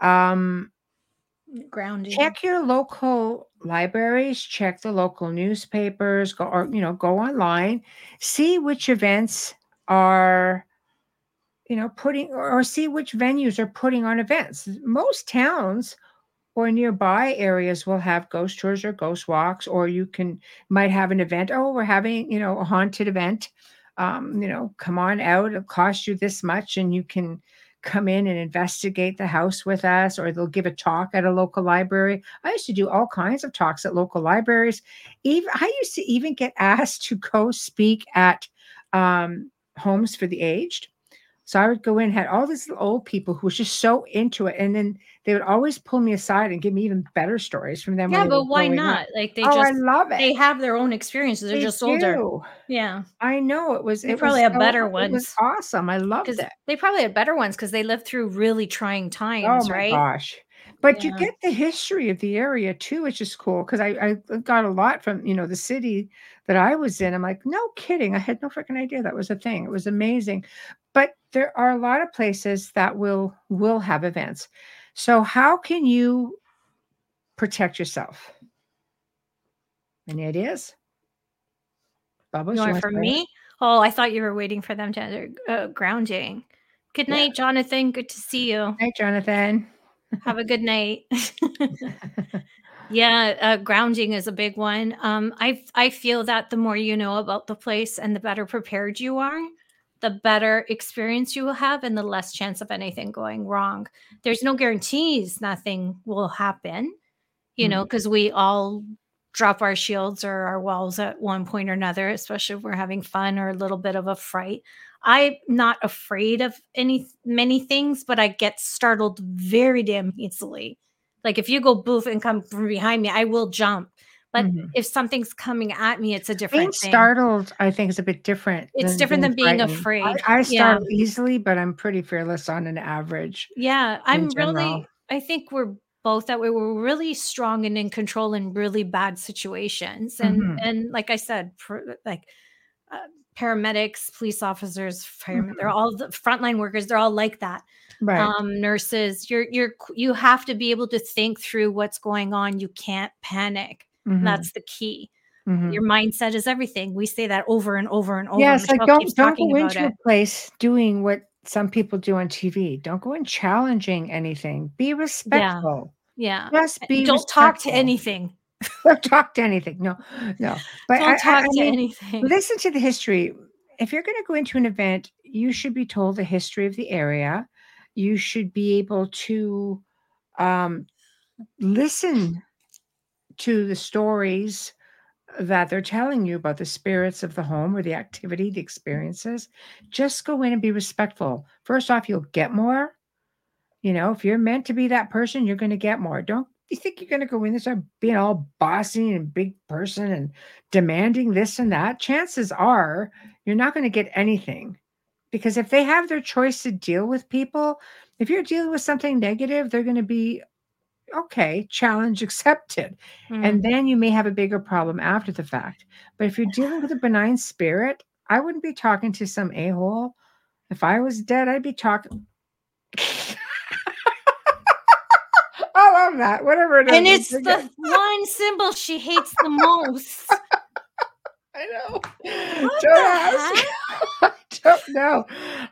Um grounding. check your local libraries check the local newspapers go or you know go online see which events are you know putting or, or see which venues are putting on events. Most towns or nearby areas will have ghost tours or ghost walks or you can might have an event oh we're having you know a haunted event. Um, you know come on out. It'll cost you this much and you can come in and investigate the house with us or they'll give a talk at a local library. I used to do all kinds of talks at local libraries. Even i used to even get (laughs) asked to go speak at um, homes for the aged so I would go in, had all these old people who was just so into it, and then they would always pull me aside and give me even better stories from them. Yeah, but why growing up. not? Like they oh, I just love it. they have their own experiences. They're They just older. Yeah. I know it was. They It probably was have better It was ones. awesome. I loved it. they probably had better ones because they lived through really trying times. Oh times, my right? gosh! But you get the history of the area too, which is cool because I, I got a lot from you know the city that I was in. I'm like, no kidding. I had no freaking idea that was a thing. It was amazing. There are a lot of places that will will have events. So how can you protect yourself? Any ideas? Bubbles, You you want wanna from start? me? Oh, I thought you were waiting for them to enter uh, grounding. Good Yeah. night, Jonathan. Good to see you. Hey, Jonathan. Have a good night. (laughs) yeah, uh, grounding is a big one. Um, I I feel that the more you know about the place and the better prepared you are, the better experience you will have, and the less chance of anything going wrong. There's no guarantees nothing will happen, you know, mm-hmm. because we all drop our shields or our walls at one point or another, especially if we're having fun or a little bit of a fright. I'm not afraid of any many things, but I get startled very damn easily. Like if you go boof and come from behind me, I will jump. But Mhm. if something's coming at me, it's a Being different thing. startled, I think, is a bit different. It's different than being afraid. I, I Yeah. easily, but I'm pretty fearless on an average. Yeah, I'm general. really I think we're both that way. We're really strong and in control in really bad situations. And Mhm. and like I said, for like uh, paramedics, police officers, firemen, they're Mhm. all the frontline workers, they're all like that. Right. Um, nurses, you're you're you have to be able to think through what's going on. You can't panic. Mhm. That's the key. Mhm. Your mindset is everything. We say that over and over and over. Yeah, like don't don't go into a place doing what some people do on TV. Don't go in challenging anything. Be respectful. Yeah. Just be Don't talk to anything. (laughs) Don't talk to anything. No, no. But Don't I, I- talk I to mean, anything. listen to the history. If you're going to go into an event, you should be told the history of the area. You should be able to um, listen to the stories that they're telling you about the spirits of the home or the activity, the experiences. Just go in and be respectful. First off, you'll get more. You know, if you're meant to be that person, you're going to get more. Don't you think you're going to go in and start being all bossy and big person and demanding this and that? Chances are you're not going to get anything because if they have their choice to deal with people, if you're dealing with something negative, they're going to be okay, challenge accepted. Mm. And then you may have a bigger problem after the fact. But if you're dealing with a benign spirit, I wouldn't be talking to some a hole. If I was dead, I'd be talking. (laughs) I love that. Whatever it is. and it's the one symbol she hates the most. (laughs) I know. What don't the ask. (laughs) I don't know.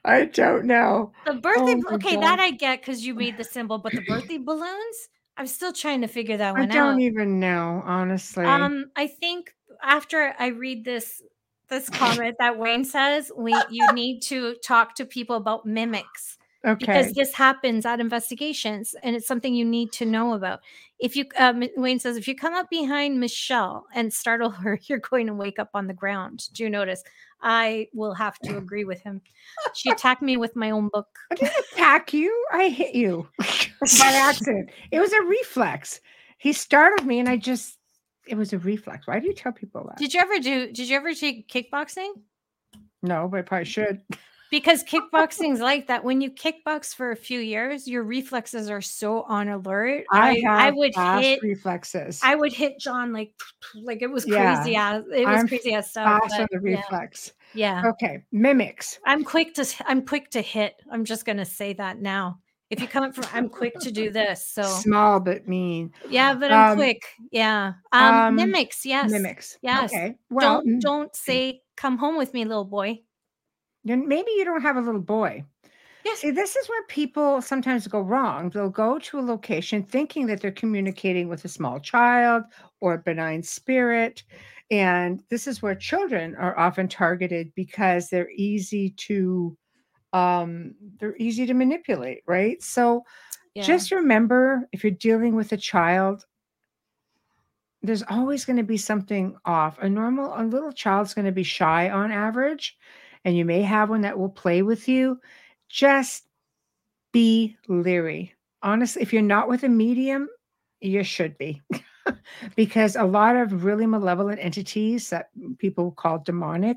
I don't know. The birthday, Oh okay, God. that I get because you made the symbol, but the birthday balloons, I'm still trying to figure that one out. I don't out. even know, honestly. Um, I think after I read this this comment that Wayne says, we you need to talk to people about mimics okay. because this happens at investigations and it's something you need to know about. If you um, Wayne says if you come up behind Michelle and startle her, (laughs) you're going to wake up on the ground. Do you notice? I will have to agree with him. She attacked me with my own book. I didn't attack you. I hit you (laughs) by accident. It was a reflex. He startled me, and I just. It was a reflex. Why do you tell people that? Did you ever do? Did you ever take kickboxing? no, but I probably should. Because kickboxing's (laughs) like that. When you kickbox for a few years, your reflexes are so on alert. I, I, have would fast hit. reflexes. I would hit John like (sniffs) like it was Yeah, crazy as it was I'm crazy as stuff. fast on the yeah, yeah. Okay, mimics. I'm quick to I'm quick to hit. I'm just gonna say that now. If you come up from I'm quick to do (laughs) this. So Small but mean. yeah, but I'm Um, quick. Yeah. Um, um, mimics, yes. Mimics. Yes. Okay. Well, don't don't say come home with me, little boy. Then maybe you don't have a little boy. Yes. See, this is where people sometimes go wrong. They'll go to a location thinking that they're communicating with a small child or a benign spirit. And this is where children are often targeted because they're easy to um they're easy to manipulate, right? So Yeah. just remember if you're dealing with a child there's always going to be something off. A normal a little child's going to be shy on average and you may have one that will play with you. Just be leery. Honestly, if you're not with a medium, you should be. (laughs) because a lot of really malevolent entities that people call demonic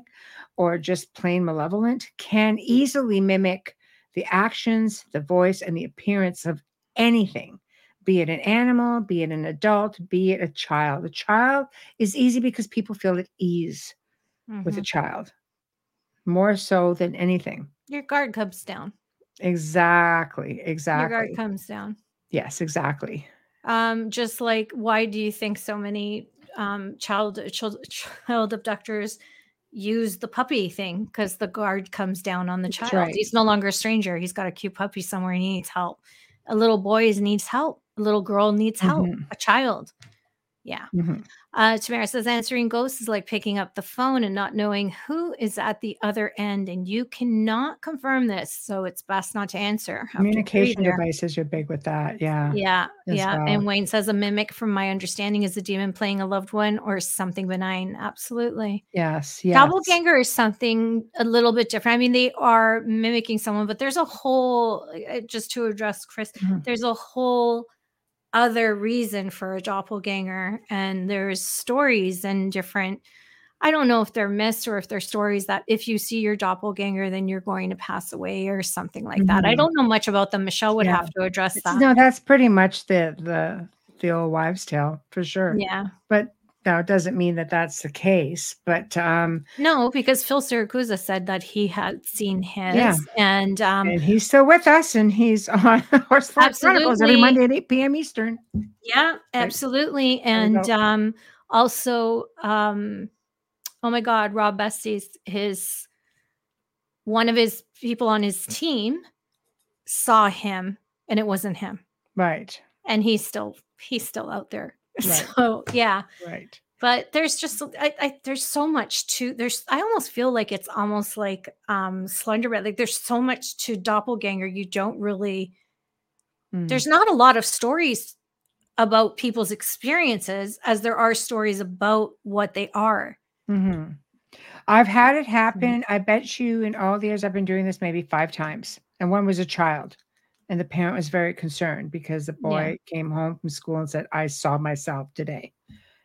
or just plain malevolent can easily mimic the actions, the voice, and the appearance of anything, be it an animal, be it an adult, be it a child. A child is easy because people feel at ease with a Mhm. child more so than anything. your guard comes down. Exactly. Exactly. Your guard comes down. Yes, exactly. Um, just like why do you think so many um child child, child abductors use the puppy thing? Because the guard comes down on the child. right. He's no longer a stranger. He's got a cute puppy somewhere. He needs help. A little boy needs help. A little girl needs help. Mhm. A child. Yeah. Mhm. Uh, Tamara says answering ghosts is like picking up the phone and not knowing who is at the other end, and you cannot confirm this, so it's best not to answer. Have to agree Communication devices are big with that. Yeah. Yeah, yeah. well. And Wayne says a mimic, from my understanding, is a demon playing a loved one or something benign. Absolutely. Yes. Yes. Doppelganger is something a little bit different. I mean, they are mimicking someone, but there's a whole, uh, just to address Chris, Mhm. there's a whole other reason for a doppelganger. And there's stories and different, I don't know if they're myths or if they're stories that if you see your doppelganger, then you're going to pass away or something like that. I Mhm. don't know much about them. Michelle would Yeah. have to address that. No, that's pretty much the the the old wives' tale for sure. Yeah. But now it doesn't mean that that's the case. But um, No, because Phil Siracusa said that he had seen his, Yeah. and um, and he's still with us, and he's (laughs) on Horse Farm Chronicles every Monday at eight p.m. Eastern. yeah, absolutely, we and um, also, um, oh my God, Rob Bestie's his one of his people on his team saw him, and it wasn't him, Right. and he's still he's still out there. (laughs) Right. So yeah, Right. but there's just I, I there's so much to there's i almost feel like it's almost like um slenderman like there's so much to doppelganger you don't really Mm. there's not a lot of stories about people's experiences as there are stories about what they are Mm-hmm. I've had it happen. I bet you in all the years I've been doing this, maybe five times, and one was a child. And the parent was very concerned because the Yeah. boy came home from school and said, I saw myself today.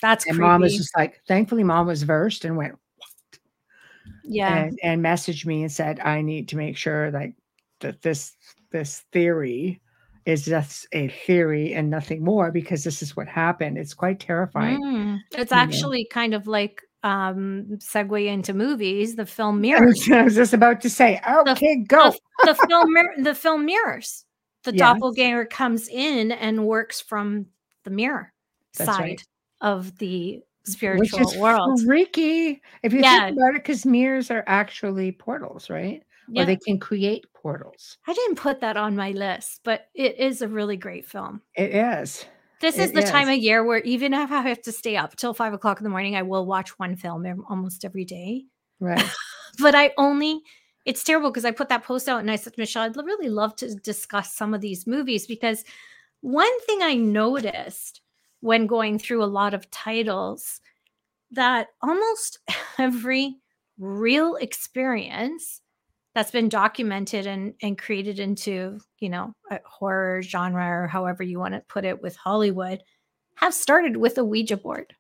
That's And creepy. mom was just like, thankfully, mom was versed and went yeah. and, and messaged me and said, I need to make sure like that this this theory is just a theory and nothing more because this is what happened. It's quite terrifying. Mm. It's you know. actually kind of like um segue into movies, the film I Mirrors. was, I was just about to say, okay, go. the film the film Mirrors. The Yes. doppelganger comes in and works from the mirror That's side right. of the Which spiritual is world. freaky. If you Yeah. think about it, because mirrors are actually portals, right? Yeah. Or they can create portals. I didn't put that on my list, but it is a really great film. It is. This It is the time of year where even if I have to stay up till five o'clock in the morning, I will watch one film almost every day. Right. (laughs) But I only, it's terrible because I put that post out and I said, Michelle, I'd really love to discuss some of these movies because one thing I noticed when going through a lot of titles that almost (laughs) every real experience that's been documented and, and created into, you know, a horror genre or however you want to put it with Hollywood have started with a Ouija board.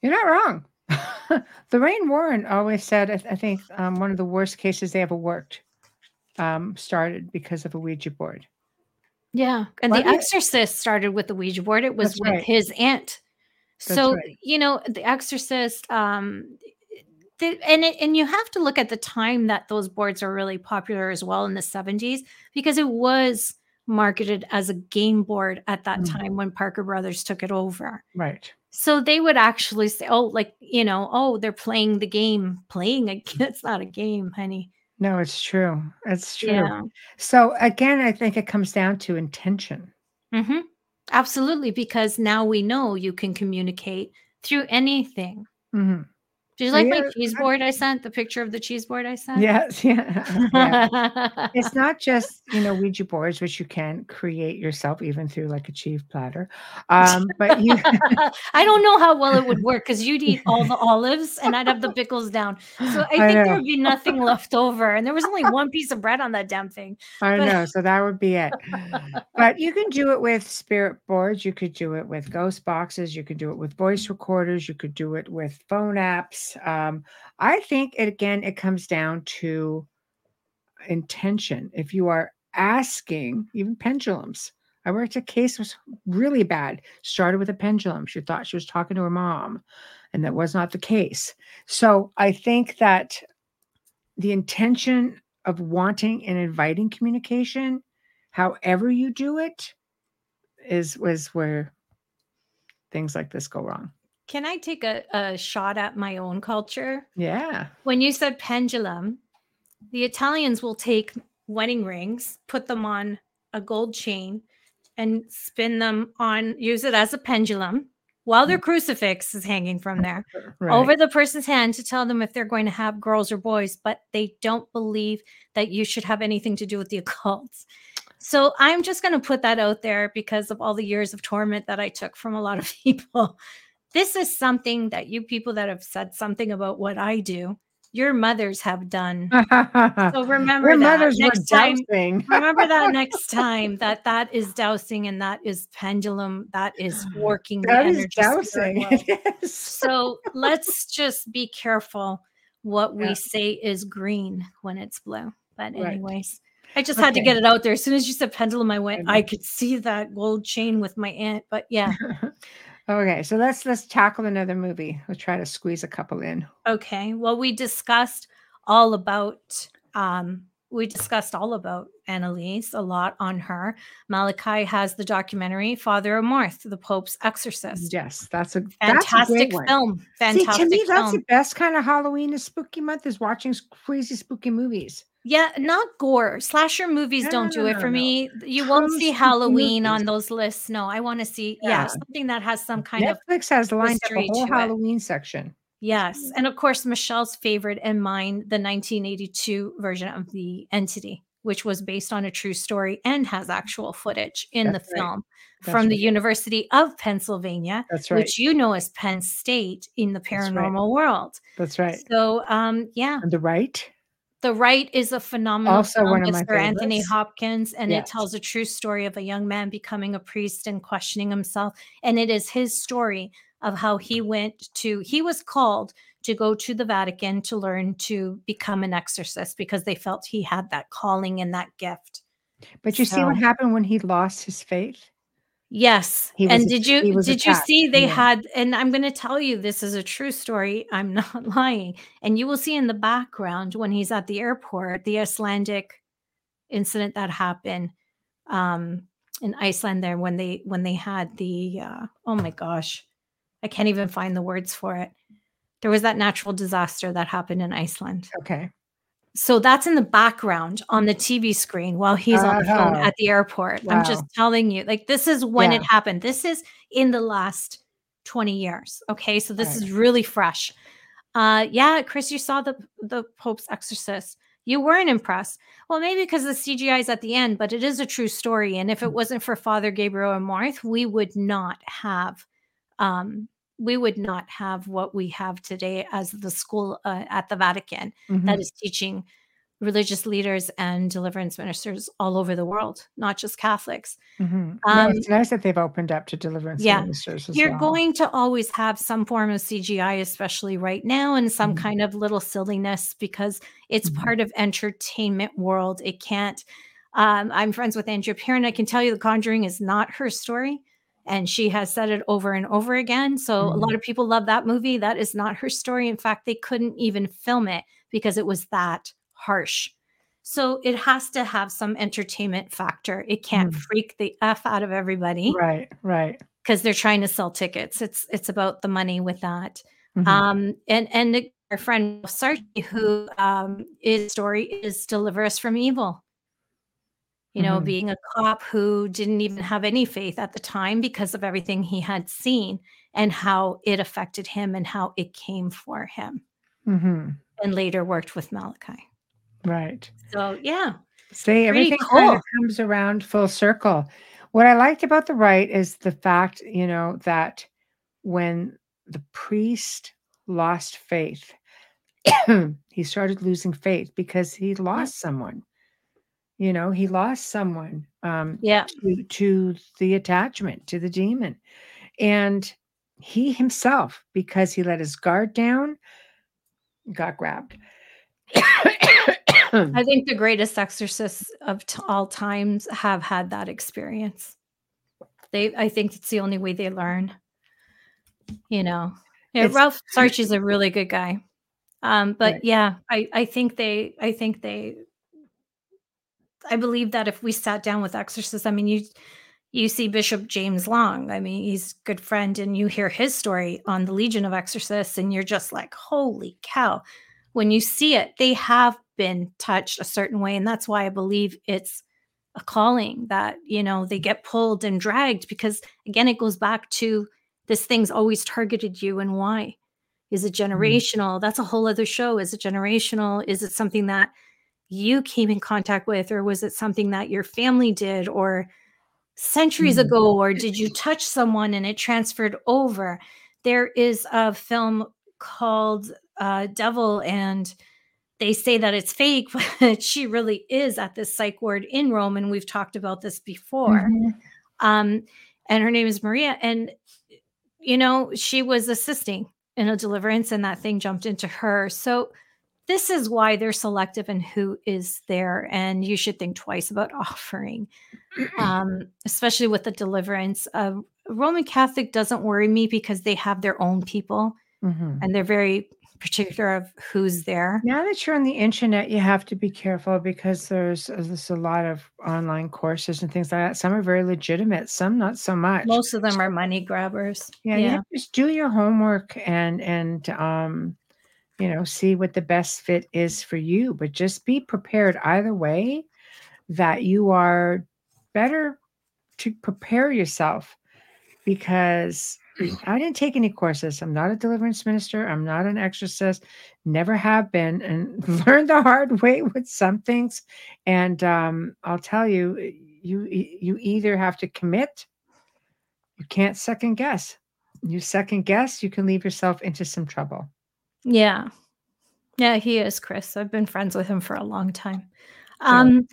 You're not wrong. (laughs) Lorraine Warren always said, I, th- I think um, one of the worst cases they ever worked um, started because of a Ouija board. Yeah. And Why The Exorcist started with the Ouija board. It was That's with right. his aunt. That's so, right. you know, The Exorcist, um, the, and it, and you have to look at the time that those boards were really popular as well in the 70s because it was marketed as a game board at that Mm. time when Parker Brothers took it over. Right. So they would actually say, "Oh, like you know, oh, they're playing the game. Playing a (laughs) it's not a game, honey." No, it's true. It's true. Yeah. So again, I think it comes down to intention. hmm Absolutely, because now we know you can communicate through anything. Mhm. Did you like my cheese I- board I sent? The picture of the cheese board I sent? Yes, (laughs) yeah. yeah. It's (laughs) not just, you know, Ouija boards, which you can create yourself even through like a cheese platter. Um, (laughs) but you I don't know how well it would work because you'd eat all the olives and I'd have the pickles down. So I I think there would be nothing left over. And there was only one piece of bread on that damn thing. I But- know, so that would be it. But you can do it with spirit boards, you could do it with ghost boxes, you could do it with voice recorders, you could do it with phone apps. Um, I think it again, it comes down to intention. If you are asking, even pendulums. I worked a case was really bad. Started with a pendulum. She thought she was talking to her mom, and that was not the case. So I think that the intention of wanting and inviting communication, however you do it, is was where things like this go wrong. Can I take a, a shot at my own culture? Yeah. When you said pendulum, the Italians will take wedding rings, put them on a gold chain, and spin them on, use it as a pendulum while their mm. crucifix is hanging from there (laughs) Right. over the person's hand to tell them if they're going to have girls or boys, but they don't believe that you should have anything to do with the (laughs) occult. So I'm just going to put that out there because of all the years of torment that I took from a lot of (laughs) people. This is something that you people that have said something about what I do, your mothers have done. (laughs) So remember Your that mothers next time. Remember that next (laughs) time that that is dowsing and that is pendulum. That is (gasps) working. the That is dowsing. (laughs) So let's just be careful what we Yeah. say is green when it's blue. But Right. anyways, I just had to get it out there. As soon as you said pendulum, I went, I, could see that gold chain with my aunt. But yeah, okay, so let's let's tackle another movie. We'll try to squeeze a couple in. okay. Well, we discussed all about um we discussed all about Anneliese, a lot on her. Malachi has the documentary Father Amorth, the Pope's Exorcist. Yes, that's a that's a Fantastic great one. film. Fantastic See, to me, that's the best kind of Halloween is spooky month is watching crazy spooky movies. Yeah, not gore. Slasher movies No, don't no, do it no, for me. You won't see Halloween on those lists. No, I want to see yeah. Yeah. something that has some kind of Netflix has lined up a whole to it. Halloween section. yes, and of course Michelle's favorite and mine, the 1982 version of the Entity, which was based on a true story and has actual footage in That's the right. film That's from the. University of Pennsylvania, That's right. which you know as Penn State in the paranormal world. That's right. So, um, yeah, On the right, The Rite is a phenomenal Also film. one of my for Anthony. Hopkins, and Yes. it tells a true story of a young man becoming a priest and questioning himself. And it is his story of how he went to, he was called to go to the Vatican to learn to become an exorcist because they felt he had that calling and that gift. But you see what happened when he lost his faith? Yes. And did you did you see they yeah. had and I'm going to tell you this is a true story. I'm (laughs) not lying. And you will see in the background when he's at the airport the Icelandic incident that happened um in Iceland there when they when they had the uh oh my gosh. I can't even find the words for it. There was that natural disaster that happened in Iceland. Okay. So that's in the background on the TV screen while he's on the phone Oh. at the airport. I'm just telling you, like, this is when it happened. This is in the last 20 years. Okay. So this Right. is really fresh. Uh yeah, Chris, you saw the the Pope's exorcist. You weren't impressed. Well, maybe because the CGI is at the end, but it is a true story. And Mm. if it wasn't for Father Gabriele Amorth, we would not have um we would not have what we have today as the school uh, at the Vatican Mhm. that is teaching religious leaders and deliverance ministers all over the world, not just Catholics. Mhm. No, Um, it's nice that they've opened up to deliverance yeah, ministers as You're well. going to always have some form of CGI, especially right now, and some Mhm. kind of little silliness because it's Mhm. part of entertainment world. It can't. Um, I'm friends with Andrea Perron. I can tell you, The Conjuring is not her story, and she has said it over and over again. So a Mhm. lot of people love that movie. That is not her story. In fact, they couldn't even film it because it was that harsh. So it has to have some entertainment factor. It can't Mhm. freak the f out of everybody Right, right. because they're trying to sell tickets. It's it's about the money with that. Mhm. Um, and and our friend Sarchie, who um, his story is deliver us from evil. You know, Mhm. being a cop who didn't even have any faith at the time because of everything he had seen and how it affected him and how it came for him, Mhm. and later worked with Malachi. Right. So yeah, See, everything kind of comes around full circle. What I liked about The Rite is the fact, you know, that when the priest lost faith, (clears throat) he started losing faith because he lost someone. You know, he lost someone um, yeah, to, to the attachment, to the demon. And he himself, because he let his guard down, got grabbed. I (coughs) think the greatest exorcists of t- all times have had that experience. They, I think it's the only way they learn. You know, yeah, It's- Ralph Sarchie's a really good guy. Um, but Right. yeah, I, I think they, I think they, I believe that if we sat down with exorcists, I mean, you, you see Bishop James Long. I mean, he's a good friend, and you hear his story on the Legion of Exorcists, and you're just like, holy cow. When you see it, they have been touched a certain way. And that's why I believe it's a calling that, you know, they get pulled and dragged because, again, it goes back to this thing's always targeted you and why. Is it mm-hmm. generational? That's a whole other show. Is it generational? Is it something that you came in contact with, or was it something that your family did, or centuries Mhm. ago, or did you touch someone and it transferred over? There is a film called uh, Devil, and they say that it's fake, (laughs) but she really is at this psych ward in Rome, and we've talked about this before. Mhm. Um, and her name is Maria, and you know she was assisting in a deliverance, and that thing jumped into her. So this is why they're selective in who is there, and you should think twice about (laughs) offering, um, especially with the deliverance. Uh, Roman Catholic doesn't worry me because they have their own people, Mhm. and they're very particular of who's there. Now that you're on the internet, you have to be careful because there's uh, there's a lot of online courses and things like that. Some are very legitimate, some not so much. Most of them are money grabbers. yeah, you have to just do your homework and and um, you know, see what the best fit is for you. But just be prepared either way that you are better to prepare yourself because I didn't take any courses. I'm not a deliverance minister. I'm not an exorcist. Never have been, and (laughs) learned the hard way with some things. And um, I'll tell you, you e- you either have to commit. You can't second guess. You second guess, you can leave yourself into some trouble. Yeah. Yeah, he is, Chris. I've been friends with him for a long time. Um,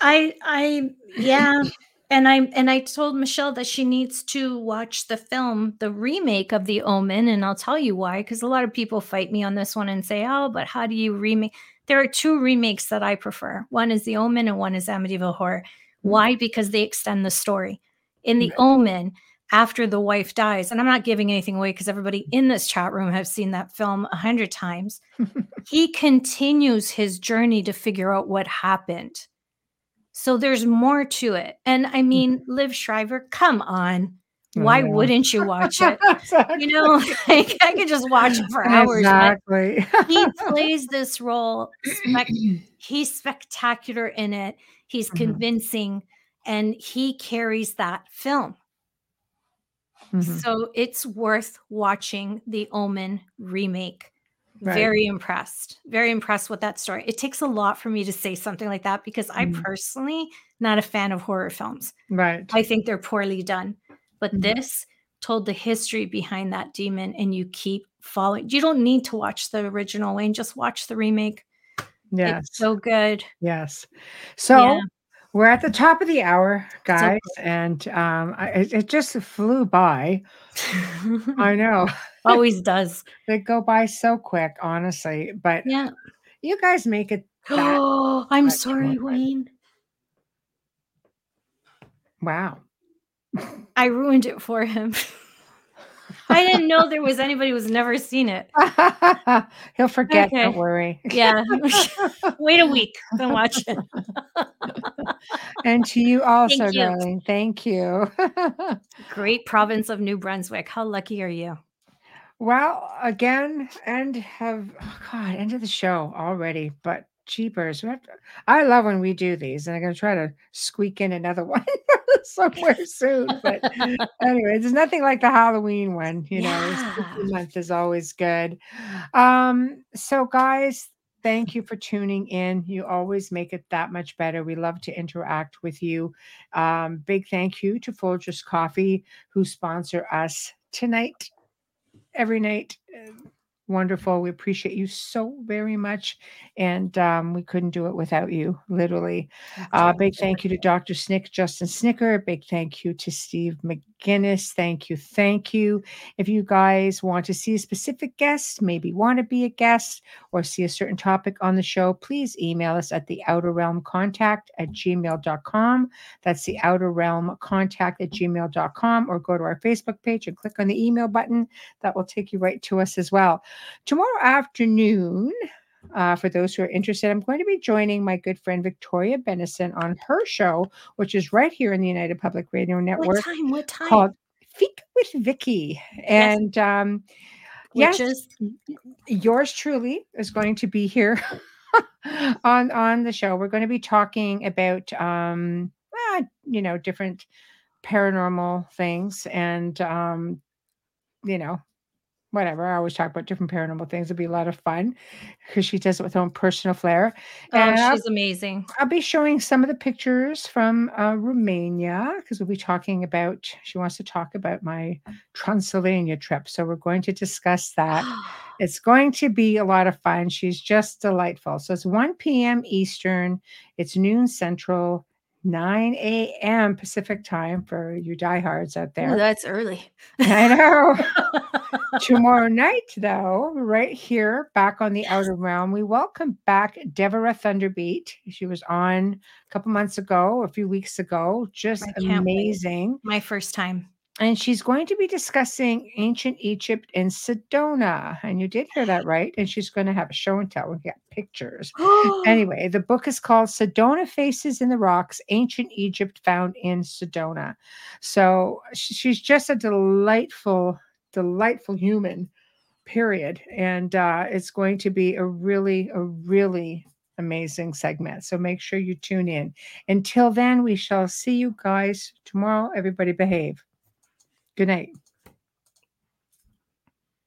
I, I, (clears throat) yeah, and I and I told Michelle that she needs to watch the film, the remake of The Omen, and I'll tell you why. Because a lot of people fight me on this one and say, "Oh, but how do you remake?" There are two remakes that I prefer. One is The Omen, and one is Amityville Horror. Mm. Why? Because they extend the story. In The Right. Omen, after the wife dies, and I'm not giving anything away because everybody in this chat room have seen that film a hundred times. (laughs) he continues his journey to figure out what happened. So there's more to it. And I mean, Liev Schreiber, come on. Why know. wouldn't you watch it? (laughs) You know, like, I could just watch it for hours. Exactly. he (laughs) plays this role. Spec- he's spectacular in it. He's Mhm. convincing, and he carries that film. Mhm. So it's worth watching the Omen remake. Right. Very impressed. Very impressed with that story. It takes a lot for me to say something like that because I Mhm. personally not a fan of horror films. Right. I think they're poorly done. But Mhm. this told the history behind that demon and you keep following. You don't need to watch the original Wayne, just watch the remake. Yes. It's so good. yes. So Yeah. We're at the top of the hour, guys, and um, I, it, just flew by. I (laughs) know Always (laughs) does. they go by so quick, honestly. But Yeah. you guys make it. Oh, (gasps) I'm sorry. Wayne. wow. (laughs) I ruined it for him. I didn't know there was anybody who's never seen it. (laughs) He'll forget. Okay. Don't worry. Yeah. (laughs) Wait a week, then watch it. (laughs) and to you also, you. darling. Thank you. Great province of New Brunswick. How lucky are you? well, again, and have oh God, end of the show already. But cheapers, we have to, I love when we do these, and I'm gonna try to squeak in another (laughs) one somewhere soon. But (laughs) anyway, there's nothing like the Halloween one. You know, Yeah. spooky month is always good. Um, so guys. Thank you for tuning in. You always make it that much better. We love to interact with you. Um, big thank you to Folgers Coffee, who sponsor us tonight, every night. Wonderful. We appreciate you so very much. And um, we couldn't do it without you, literally. Uh, big thank you to Dr. Snick, Justin Snicker. Big thank you to Steve McGinnis. Thank you. Thank you. If you guys want to see a specific guest, maybe want to be a guest or see a certain topic on the show, please email us at the outer realm contact at gmail.com. That's the outer realm contact at gmail.com or go to our Facebook page and click on the email button. That will take you right to us as well. Tomorrow afternoon, uh, for those who are interested, I'm going to be joining my good friend Victoria Benison on her show, which is right here in the United Public Radio Network. What time? What time? called Feek with Vicky. And um, yes, is yours truly is going to be here (laughs) on on the show. We're going to be talking about um, ah, you know different paranormal things and um, you know whatever. I always talk about different paranormal things. It'll be a lot of fun because she does it with her own personal flair. And oh, I'll- she's amazing. I'll be showing some of the pictures from uh, Romania because we'll be talking about, she wants to talk about my Transylvania trip. So we're going to discuss that. (gasps) It's going to be a lot of fun. She's just delightful. So it's 1 p.m. Eastern, it's noon Central, 9 a.m. Pacific time for you diehards out Oh, there. that's early. I know. (laughs) Tomorrow night, though, right here back on the Outer Realm, we welcome back Deborah Thunderbeat. She was on a couple months ago, a few weeks ago. Just can't wait. amazing. My first time. And she's going to be discussing ancient Egypt and Sedona. And you did hear that (gasps) right. And she's going to have a show and tell. We got pictures. (gasps) Anyway, the book is called Sedona Faces in the Rocks Ancient Egypt Found in Sedona. So she's just a delightful, delightful human, period. And uh, it's going to be a really, a really amazing segment. So make sure you tune in. Until then, we shall see you guys tomorrow. Everybody behave. Good night.